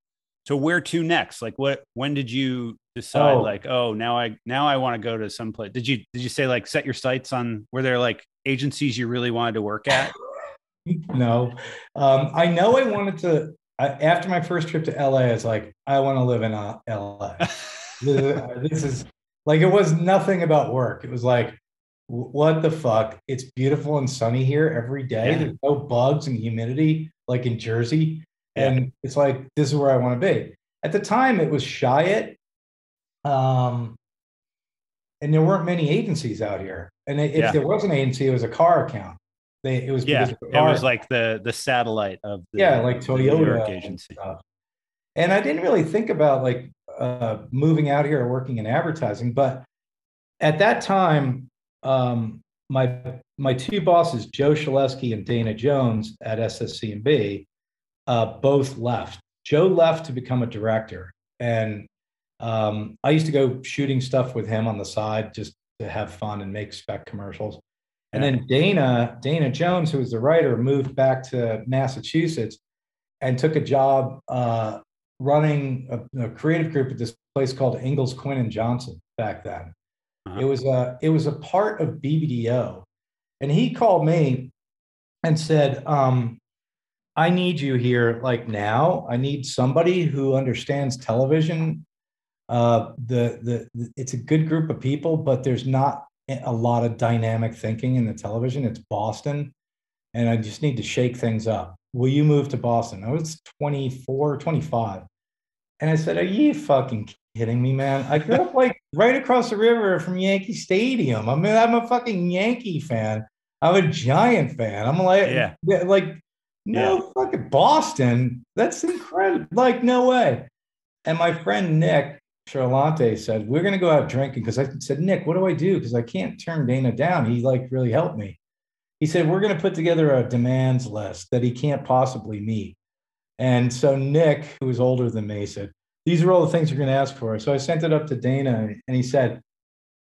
So where to next? Like what? When did you decide?
Oh.
Like oh now I now I want to go to some place. Did you did you say like set your sights on? Were there like agencies you really wanted to work at?
no, um, I know I wanted to. I, after my first trip to LA, it's like, I want to live in uh, LA. this, this is like it was nothing about work. It was like, what the fuck? It's beautiful and sunny here every day.
Yeah.
There's no bugs and humidity like in Jersey,
Yeah.
and it's like this is where I want to be. At the time, it was Chiat, um, and there weren't many agencies out here. And if
Yeah.
there was an agency, it was a car account. They it was
Yeah, it was like the the satellite of the
yeah, like Toyota and
agency.
stuff. And I didn't really think about like uh, moving out here or working in advertising, but at that time, um, my my two bosses, Joe Shaleski and Dana Jones at SSC&B, uh, both left. Joe left to become a director, and um, I used to go shooting stuff with him on the side just to have fun and make spec commercials. And then Dana Dana Jones, who was the writer, moved back to Massachusetts and took a job uh, running a, a creative group at this place called Ingalls Quinn and Johnson back then.
Uh-huh.
It was a it was a part of BBDO, and he called me and said, um, "I need you here like now. I need somebody who understands television. Uh, the, the the it's a good group of people, but there's not a lot of dynamic thinking in the television. It's Boston, and I just need to shake things up. Will you move to Boston? I was 24, 25. And I said, Are you fucking kidding me, man? I grew up like right across the river from Yankee Stadium. I mean, I'm a fucking Yankee fan. I'm a Giant fan. I'm like,
Yeah.
like, no fucking Boston. That's incredible. Like, no way. And my friend Nick Charlante said, We're gonna go out drinking. Because I said, Nick, what do I do? Because I can't turn Dana down. He like really helped me. He said, We're gonna put together a demands list that he can't possibly meet. And so Nick, who was older than me, said, These are all the things you're gonna ask for. So I sent it up to Dana and he said,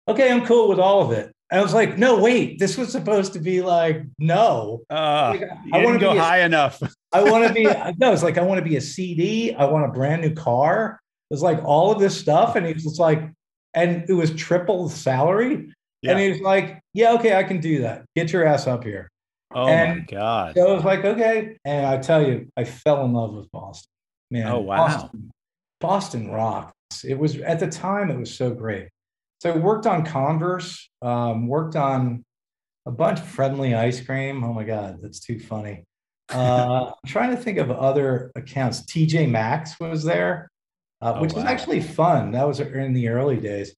Okay, I'm cool with all of it. And I was like, no, wait, this was supposed to be like, no.
Uh,
Like, I
didn't
wanna
go
be a-
high enough.
I want to be no, it's like I want to be a CD. I want a brand new car. It was like all of this stuff, and he was just like, and it was triple the salary.
Yeah.
And he was like, "Yeah, okay, I can do that. Get your ass up here."
Oh my god.
So I was like, "Okay," and I tell you, I fell in love with Boston. Man,
Oh, wow.
Boston, Boston rocks. It was at the time, it was so great. So I worked on Converse, um, worked on a bunch of friendly ice cream. Oh my God, that's too funny. Uh, I'm trying to think of other accounts. TJ Maxx was there, uh,
Oh,
which was actually fun. That was in the early days.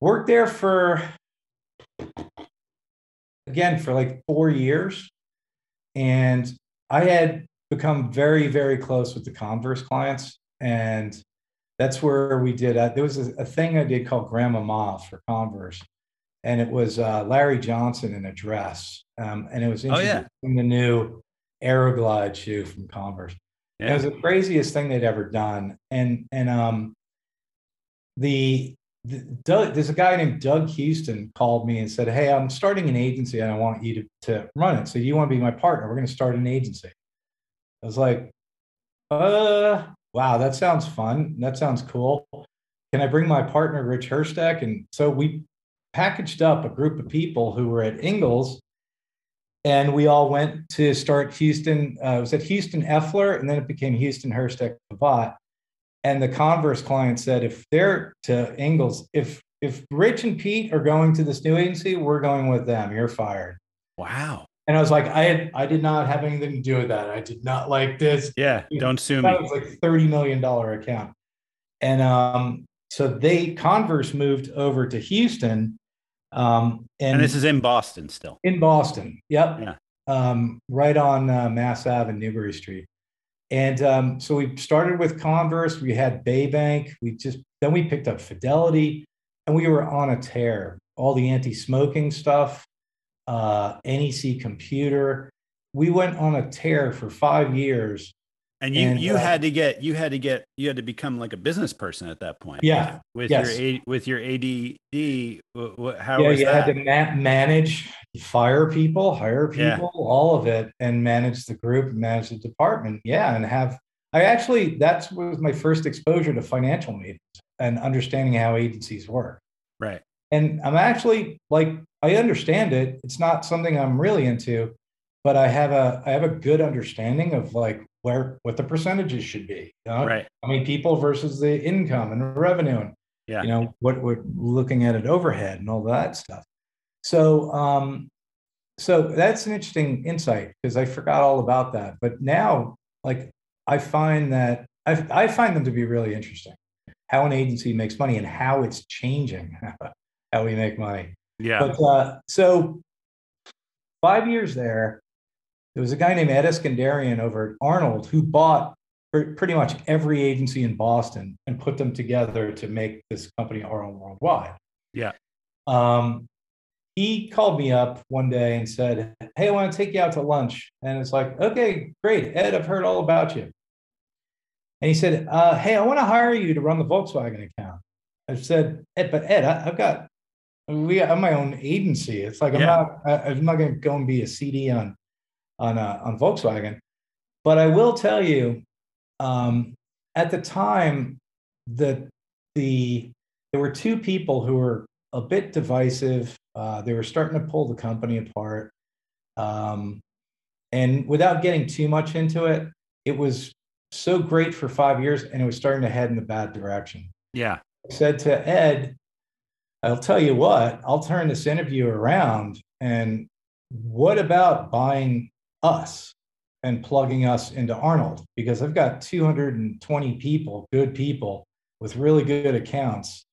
Worked there for, again, for like four years. And I had become very, very close with the Converse clients. And that's where we did, uh, there was a, a thing I did called Grandmama for Converse. And it was uh, Larry Johnson in a dress. Um, and it was
Oh, yeah.
the new Aeroglide shoe from Converse. It was the craziest thing they'd ever done. And and um the, the Doug, there's a guy named Doug Houston called me and said, Hey, I'm starting an agency and I want you to, to run it. So you want to be my partner? We're going to start an agency. I was like, uh, wow, that sounds fun. That sounds cool. Can I bring my partner, Rich Herstek? And so we packaged up a group of people who were at Ingalls and we all went to start Houston. Uh, it was at Houston Effler, and then it became Houston Herstek Favat. And the Converse client said, if they're to Ingalls, if if Rich and Pete are going to this new agency, we're going with them. You're fired.
Wow.
And I was like, I had, I did not have anything to do with that. I did not like this.
Yeah. Don't sue me.
That was like thirty million dollar account. And um, so they Converse moved over to Houston. Um, and,
And this is in Boston still.
in Boston. Yep.
Yeah.
Um, right on uh, Mass Ave and Newbury Street. And um, so we started with Converse. We had Baybank. We just then we picked up Fidelity, and we were on a tear. All the anti-smoking stuff, uh, NEC Computer. We went on a tear for five years.
And you
And,
you
uh,
had to get you had to get you had to become like a business person at that point.
Yeah.
With
Yes.
your A, with your ADD, wh- wh- how
yeah,
was
you
that?
had to ma- manage, fire people, hire people,
Yeah.
all of it, and manage the group, manage the department. Yeah, and have I actually that's was my first exposure to financial meetings and understanding how agencies work.
right.
And I'm actually like I understand it. It's not something I'm really into, but I have a I have a good understanding of like where what the percentages should be. You know?
Right.
How many people versus the income and revenue and
Yeah.
you know what we're looking at it overhead and all that stuff so um so that's an interesting insight because i forgot all about that but now like i find that I, I find them to be really interesting how an agency makes money and how it's changing how we make money
Yeah.
but uh so five years there. There was a guy named Ed Eskandarian over at Arnold who bought pr- pretty much every agency in Boston and put them together to make this company Arnold Worldwide.
Yeah.
Um, he called me up one day and said, Hey, I want to take you out to lunch. And it's like, okay, great. Ed, I've heard all about you. And he said, uh, Hey, I want to hire you to run the Volkswagen account. I said, Ed, but Ed, I, have got, we I have my own agency. It's like, I'm
Yeah.
not, I, I'm not going to go and be a CD on, on, uh, on Volkswagen. But I will tell you, um, at the time, that the, there were two people who were a bit divisive. Uh, they were starting to pull the company apart. Um, and without getting too much into it, it was so great for five years and it was starting to head in the bad direction.
Yeah.
I said to Ed, I'll tell you what, I'll turn this interview around. And what about buying us and plugging us into Arnold? Because I've got 220 people, good people with really good accounts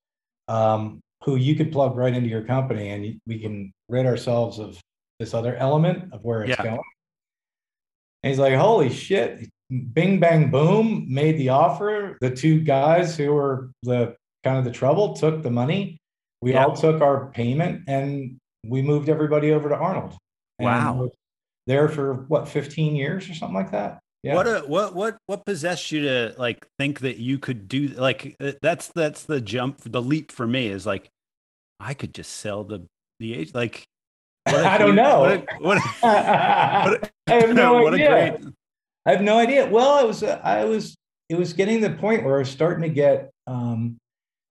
um, who you could plug right into your company and we can rid ourselves of this other element of where it's
Yeah.
going. And he's like, holy shit, bing, bang, boom, made the offer. The two guys who were the kind of the trouble took the money. We
Yeah.
all took our payment and we moved everybody over to Arnold.
Wow.
There for what, 15 years or something like that? Yeah.
What a, what what what possessed you to like think that you could do like uh, that's that's the jump the leap for me is like I could just sell the the age like
I don't know.
what a, what a,
I have no
what a
idea.
great
I have no idea. Well, I was uh, I was it was getting to the point where I was starting to get um,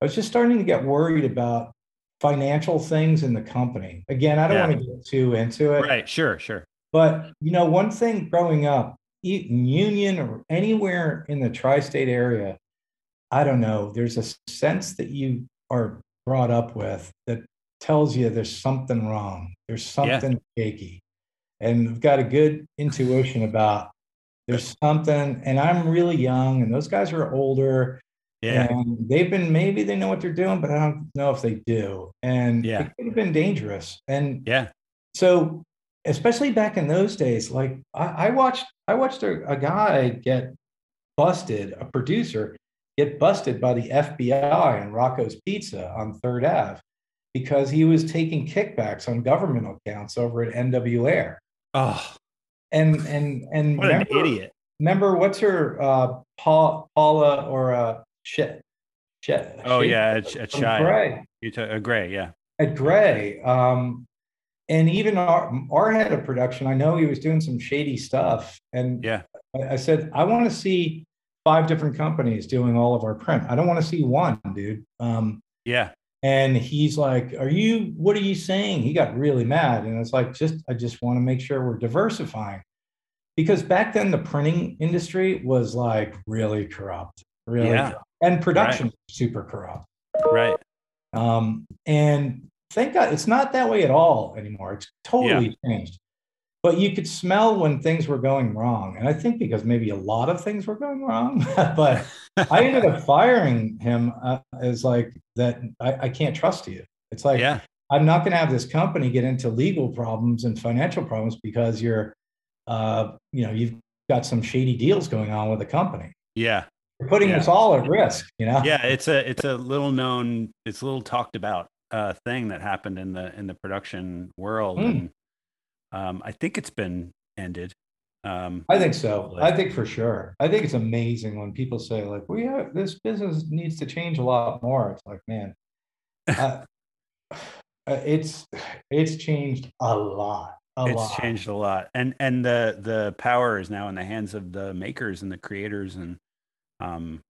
I was just starting to get worried about financial things in the company. Again, I don't
Yeah.
want to get too into it,
right sure sure
but you know, one thing growing up, Union or anywhere in the tri-state area, I don't know. There's a sense that you are brought up with that tells you there's something wrong. There's
Yeah.
something shaky, and we've got a good intuition about there's something. And I'm really young, and those guys are older,
yeah
and they've been maybe they know what they're doing, but I don't know if they do. And
Yeah.
it could have been dangerous. And
yeah
so especially back in those days like i, I watched i watched a, a guy get busted a producer get busted by the fbi in rocco's pizza on third ave because he was taking kickbacks on government accounts over at NW Ayer
oh
and and and
what an idiot
remember what's her uh paul paula or uh shit shit
oh yeah a, a child
Gray
you t- a gray yeah
at Grey. Um, and even our, our head of production, I know he was doing some shady stuff. And
Yeah.
I, I said, I want to see five different companies doing all of our print. I don't want to see one, dude. Um,
yeah
and he's like, Are you, what are you saying? He got really mad. And it's like, just, I just want to make sure we're diversifying. Because back then, the printing industry was like really corrupt, really.
Yeah.
And production was super corrupt.
right
Um, and thank God it's not that way at all anymore. It's totally changed. But you could smell when things were going wrong. And I think because maybe a lot of things were going wrong, but I ended up firing him uh, as like that. I, I can't trust you. It's like,
yeah
I'm not going to have this company get into legal problems and financial problems because you're, uh, you know, you've got some shady deals going on with the company.
yeah
You're putting
Yeah.
us all at risk, you know?
yeah it's a it's a little known it's a little talked about uh thing that happened in the in the production world
Mm.
and um i think it's been ended um
I think so. I think for sure. I think it's amazing when people say like, "We have this business needs to change a lot more." It's like, man, uh, it's it's changed a lot. A
it's
lot.
changed a lot and and the the power is now in the hands of the makers and the creators and um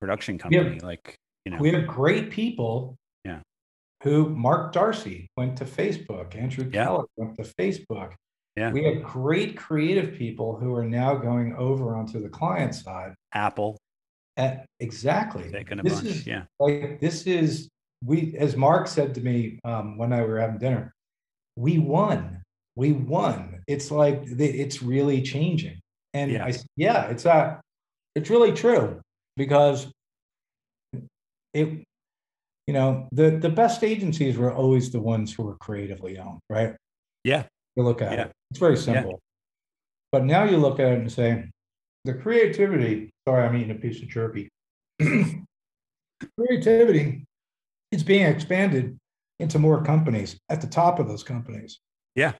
production
We have-
company like you know
We have great people.
Yeah.
Who Mark D'Arcy went to Facebook. Andrew
Yeah.
Keller went to Facebook.
Yeah.
We have great creative people who are now going over onto the client side.
apple
At, exactly.
taking a
This
bunch
is-
yeah
like this is we as mark said to me um, one night we were having dinner we won we won it's like it's really changing and
Yeah.
i yeah it's uh it's really true because it you know the the best agencies were always the ones who were creatively owned right
Yeah.
You look at
Yeah.
it. It's very simple. But now you look at it and say, the creativity. Sorry, I'm eating a piece of jerky. creativity is being expanded into more companies at the top of those companies.
Yeah.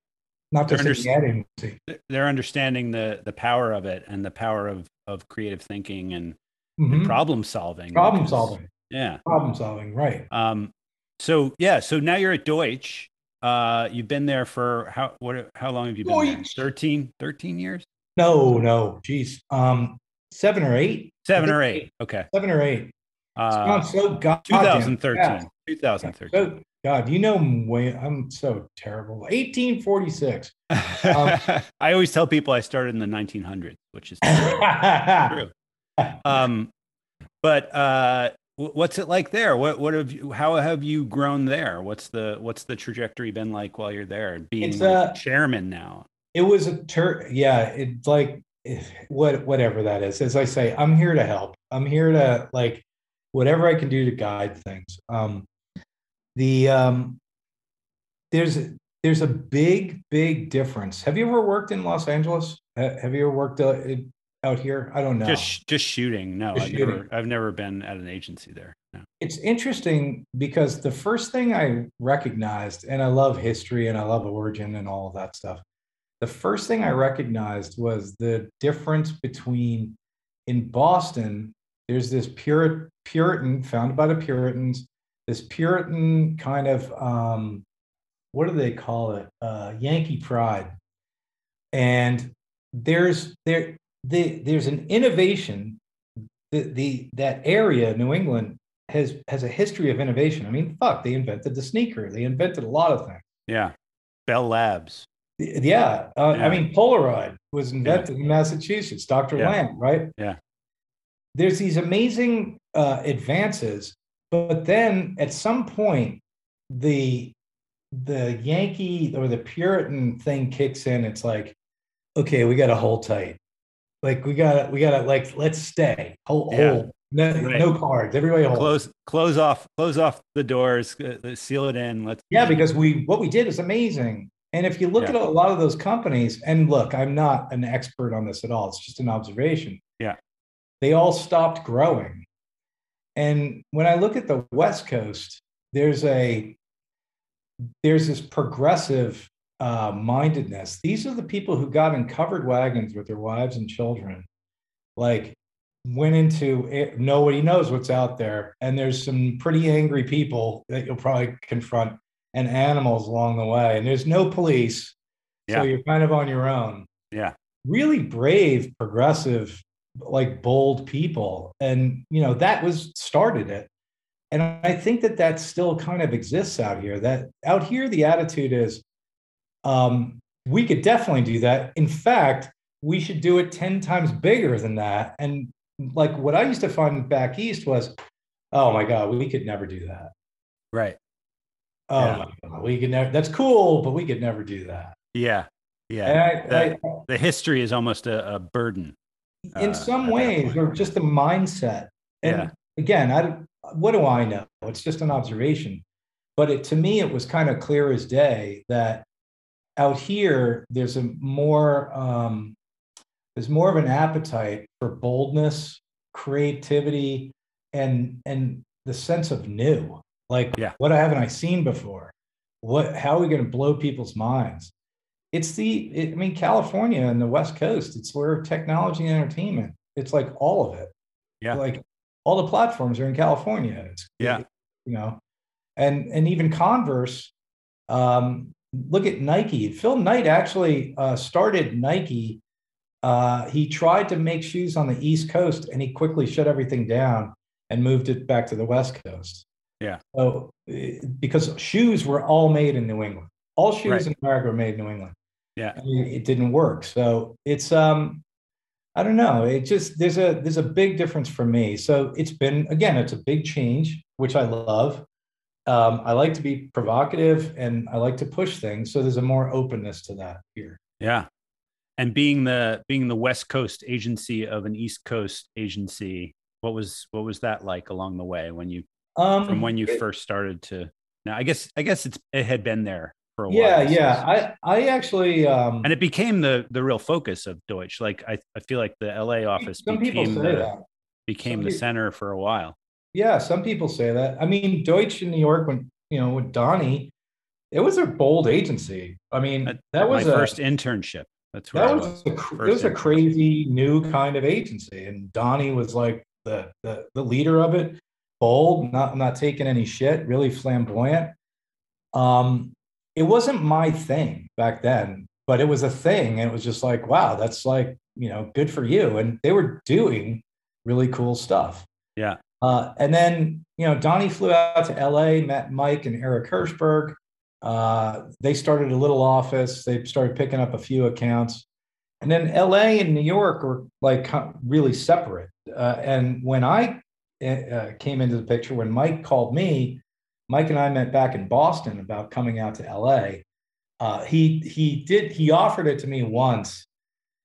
Not just
They're
in the ad
they're understanding the the power of it and the power of of creative thinking and, and
Mhm.
problem solving.
Problem
because-
solving.
Yeah.
Problem solving. Right.
Um. So yeah. So now you're at Deutsch. Uh, you've been there for how what? How long have you been there? 13, 13 years?
No, no. Geez. Um, seven or eight.
Seven or eight. Okay.
Seven or eight. It's
Uh,
gone so goddamn
2013.
fast.
2013.
So, God, you know, I'm way, I'm so terrible. 1846. Um,
I always tell people I started in the 1900s, which is true. Um, but uh, what's it like there? What what have you? How have you grown there? What's the what's the trajectory been like while you're there? Being like
uh,
chairman now.
it was a tur yeah it's like what whatever that is as i say i'm here to help i'm here to like whatever i can do to guide things um the um there's there's a big big difference have you ever worked in los angeles have you ever worked uh, out here i don't know
Just just shooting. No,
Just
I've never. I've never been at an agency there. No.
it's interesting because the first thing I recognized, and I love history and I love origin and all of that stuff. The first thing I recognized was the difference between in Boston, there's this Puri- Puritan founded by the Puritans, this Puritan kind of um, what do they call it? Uh, Yankee pride. And there's there the, there's an innovation the, the that area, New England, has has a history of innovation. I mean, fuck, they invented the sneaker. They invented a lot of things.
Yeah. Bell Labs.
Yeah, uh,
Yeah.
I mean, Polaroid was invented in Massachusetts. Dr.
Yeah.
Land, right?
Yeah.
There's these amazing uh, advances, but then at some point, the the Yankee or the Puritan thing kicks in. It's like, okay, we got to hold tight. Like we got to we got to like let's stay. Hold,
Yeah.
hold. No,
Right.
no cards. Everybody hold.
Close close off close off the doors. uh, seal it in. Let's
Yeah, because we what we did is amazing. And if you look
Yeah.
at a lot of those companies, and look, I'm not an expert on this at all. It's just an observation.
Yeah.
They all stopped growing. And when I look at the West Coast, there's a there's this progressive uh, mindedness. These are the people who got in covered wagons with their wives and children, like went into it, nobody knows what's out there, and there's some pretty angry people that you'll probably confront and animals along the way, and there's no police,
Yeah.
so you're kind of on your own.
Yeah.
Really brave, progressive, like bold people, and you know that was started it. And I think that that still kind of exists out here. That out here, the attitude is, um, we could definitely do that. In fact, we should do it 10 times bigger than that. And like what I used to find back east was, oh my God, we could never do that.
right.
Oh
Yeah.
my God, we could never, that's cool, but we could never do that.
Yeah. Yeah.
I, I,
the history is almost a, a burden.
In
uh,
some ways, or just a mindset. And
Yeah.
again, i what do I know? It's just an observation. But it, to me, it was kind of clear as day that out here there's a more um, there's more of an appetite for boldness, creativity, and and the sense of new. Like,
Yeah.
what haven't I seen before? What? How are we going to blow people's minds? It's the. It, I mean, California and the West Coast. It's where technology and entertainment. It's like all of it.
Yeah.
Like all the platforms are in California. It's
Yeah.
You know, and and even Converse. Um, look at Nike. Phil Knight actually uh, started Nike. Uh, he tried to make shoes on the East Coast, and he quickly shut everything down and moved it back to the West Coast.
Yeah.
So eh, because shoes were all made in New England, all shoes
Right.
in America were made in New England.
Yeah.
I mean, it didn't work. So it's um, I don't know. It just there's a there's a big difference for me. So it's been again, it's a big change, which I love. Um, I like to be provocative and I like to push things. So there's a more openness to that here.
Yeah. And being the being the West Coast agency of an East Coast agency, what was what was that like along the way when you
Um,
from when you
it-
first started to now? I guess I guess it's it had been there for a
yeah,
while.
yeah. I I actually um,
and it became the the real focus of Deutsch. Like I, I feel like the LA office became the
that.
became
Some
the
peop-
center for a while.
Yeah, some people say that. I mean, Deutsch in New York, when you know, with Donnie, it was a bold agency. I mean,
That-
that was
my
a,
first internship. That's where
that was
was.
a, it was a crazy new kind of agency, and Donnie was like the the, the leader of it. Bold, not not taking any shit, really flamboyant. Um, it wasn't my thing back then, but it was a thing, and it was just like, wow, that's like you know, good for you. And they were doing really cool stuff.
Yeah.
Uh, and then, you know, Donnie flew out to LA, met Mike and Eric Hirshberg. Uh, they started a little office. They started picking up a few accounts. And then LA and New York were like really separate. Uh, and when I uh, came into the picture, when Mike called me, Mike and I met back in Boston about coming out to LA. Uh, he he did he offered it to me once,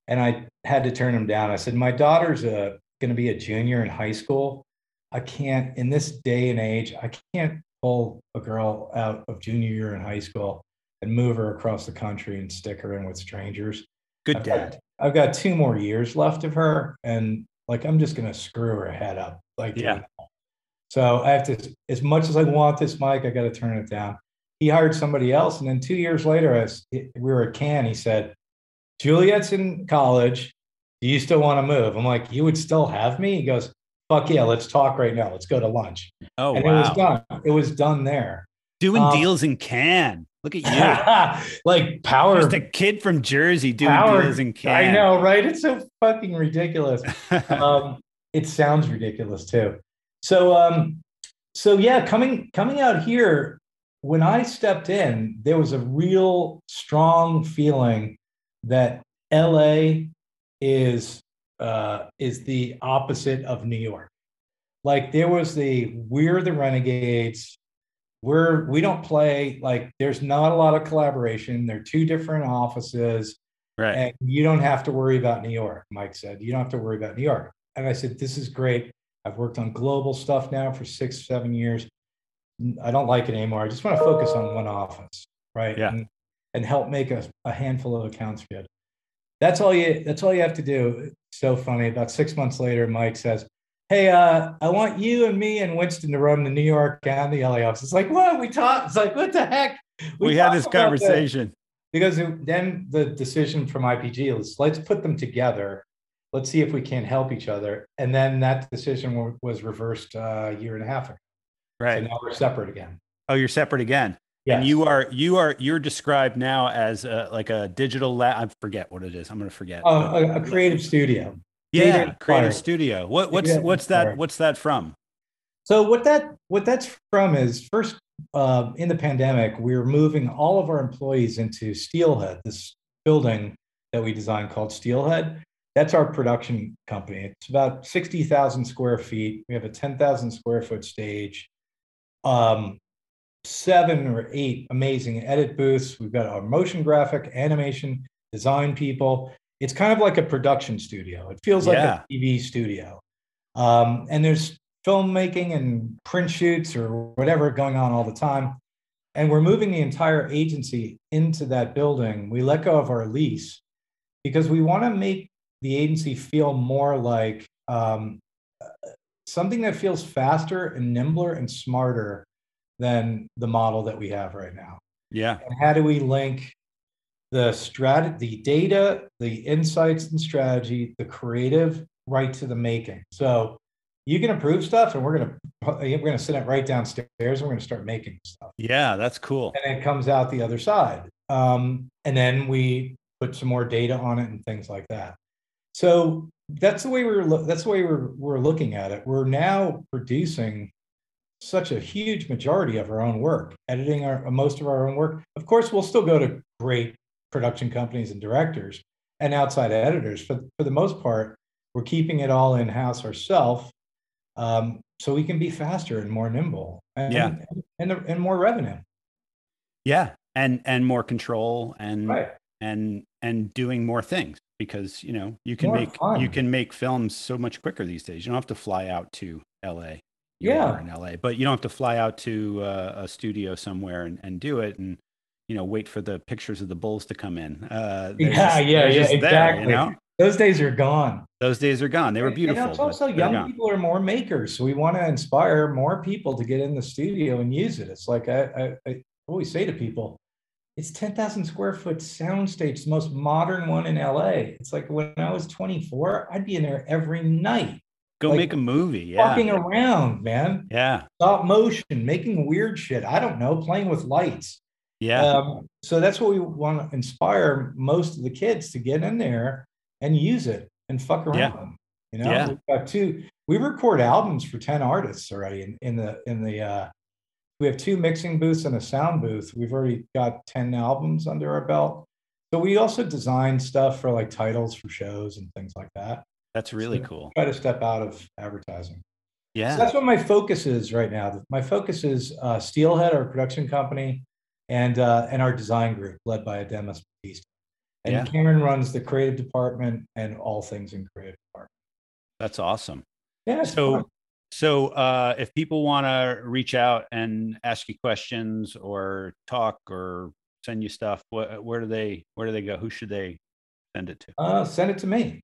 and I had to turn him down. I said, "My daughter's uh, going to be a junior in high school. I can't in this day and age. I can't pull a girl out of junior year in high school and move her across the country and stick her in with strangers.
Good
I've got-
dad.
I've got two more years left of her, and like I'm just gonna screw her head up. Like,
Yeah.
So I have to, as much as I want this Mike, I got to turn it down. He hired somebody else, and then two years later, as we were at Cannes, he said, "Juliet's in college. Do you still want to move?" I'm like, "You would still have me?" He goes, "Fuck yeah, let's talk right now. Let's go to lunch."
Oh
and it was done. It was done there.
Doing
Um,
deals in Cannes. Look at you.
like power.
Just a kid from Jersey doing
power.
deals in Cannes.
I know, right? It's so fucking ridiculous. um, it sounds ridiculous too. So, um, so yeah, coming coming out here, when I stepped in, there was a real strong feeling that LA is uh, is the opposite of New York. Like there was the we're the renegades. We're we don't play like there's not a lot of collaboration. They're two different offices
right.
and you don't have to worry about New York. Mike said, you don't have to worry about New York. And I said, this is great. I've worked on global stuff now for six, seven years. I don't like it anymore. I just want to focus on one office, right?
Yeah.
And, and help make a, a handful of accounts good. That's all you. That's all you have to do. It's so funny. About six months later, Mike says, "Hey, uh, I want you and me and Winston to run the New York and the LA office." It's like, what we talked. It's like, what the heck?
we, had this conversation.
because it- then the decision from IPG is let's put them together. Let's see if we can help each other. And then that decision wa- was reversed uh, a year and a half ago. So
Right.
now we're separate again.
Oh, you're separate again.
Yes.
And you are you are you're described now as a, like a digital lab. I forget what it is. I'm gonna forget.
Uh, a, a creative studio.
yeah, creative studio. What what's what's that what's that from?
So what that what that's from is first uh, in the pandemic we were moving all of our employees into Steelhead, this building that we designed called Steelhead. That's our production company. It's about sixty thousand square feet. We have a ten thousand square foot stage, um, seven or eight amazing edit booths. We've got our motion graphic, animation, design people. It's kind of like a production studio. It feels like
Yeah.
a TV studio. Um, and there's filmmaking and print shoots or whatever going on all the time. And we're moving the entire agency into that building. We let go of our lease because we want to make the agency feel more like um, something that feels faster and nimbler and smarter than the model that we have right now.
Yeah.
And how do we link the strat, the data, the insights and strategy, the creative, right to the making? So you can approve stuff, and we're gonna we're gonna sit it right downstairs, and we're gonna start making stuff,
Yeah, that's cool.
and it comes out the other side. Um, and then we put some more data on it and things like that. So that's the way we're loo- that's the way we're we're looking at it. We're now producing such a huge majority of our own work, editing our most of our own work. Of course, we'll still go to great production companies and directors and outside editors. But for the most part, we're keeping it all in house ourselves, um, so we can be faster and more nimble, and
Yeah.
and, and more revenue.
Yeah. And and more control and
Right.
and and doing more things because you know you can
More
make
fun.
you can make films so much quicker these days. You don't have to fly out to LA. You
Yeah.
in LA, but you don't have to fly out to uh, a studio somewhere and, and do it. And you know wait for the pictures of the bulls to come in. Uh,
Yeah,
just-
yeah, yeah,
just there,
exactly.
you know?
Those days are gone.
Those days are gone. They were
And
beautiful.
it's also young
gone.
people are more makers, so we want to inspire more people to get in the studio and use it. It's like I, I, I always say to people, it's ten thousand square foot soundstage, the most modern one in LA. It's like when I was twenty four, I'd be in there every night,
Go
like,
make a movie. Yeah.
walking around, man,
Yeah.
stop motion, making weird shit. I don't know, playing with lights.
Yeah.
Um, so that's what we want to inspire most of the kids to get in there and use it and fuck around.
Yeah.
You know,
Yeah.
we've got two. We record albums for ten artists already in, in the in the. uh We have two mixing booths and a sound booth. We've already got ten albums under our belt. So we also design stuff for like titles for shows and things like that.
That's really
so-
cool.
Try to step out of advertising.
Yeah.
So that's what my focus is right now. My focus is uh, Steelhead, our production company, and uh, and our design group led by Ademus Batista. And
Yeah.
Cameron runs the creative department and all things in creative department.
That's awesome.
Yeah,
So,
fun.
So uh, if people want to reach out and ask you questions or talk or send you stuff, what, where do they where do they go? Who should they send it to?
uh, send it to me.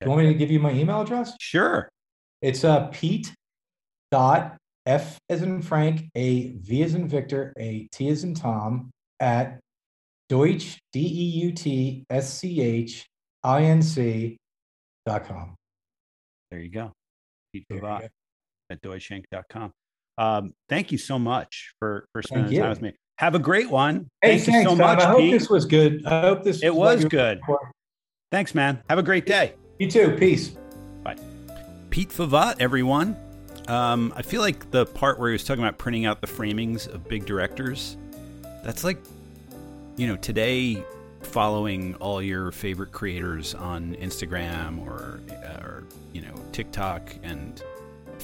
You want me to give you my email address?
Sure.
It's uh, Pete dot F as in Frank, A V as in Victor, A T as in Tom at Deutsch D E U T S C H I N C dot com.
There you go. Pete
There.
At deutschinc.com. Um, thank you so much for for spending time with me. Have a great one.
Hey,
Thank you so
Tom.
much,
I hope
Pete.
this was good. I hope this
It was
you-
good. Thanks, man. Have a great day.
You too. Peace. Bye.
Pete Favat, everyone. Um, I feel like the part where he was talking about printing out the framings of big directors, that's like, you know, today following all your favorite creators on Instagram or, or you know, TikTok. And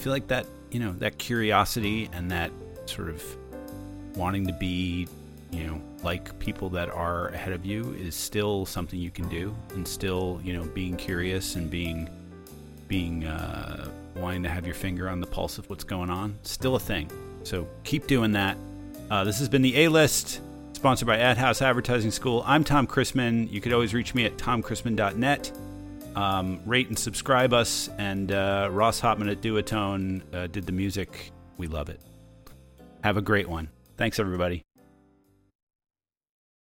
feel like that, you know, that curiosity and that sort of wanting to be, you know, like people that are ahead of you is still something you can do. And still, you know, being curious and being being uh, wanting to have your finger on the pulse of what's going on still a thing. So keep doing that. Uh, this has been the a list sponsored by ad house advertising school. I'm Tom Christmann. You could always reach me at tomchristmann.net um, rate and subscribe us and uh, ross hopman at duotone uh, did the music. We love it. Have a great one. Thanks everybody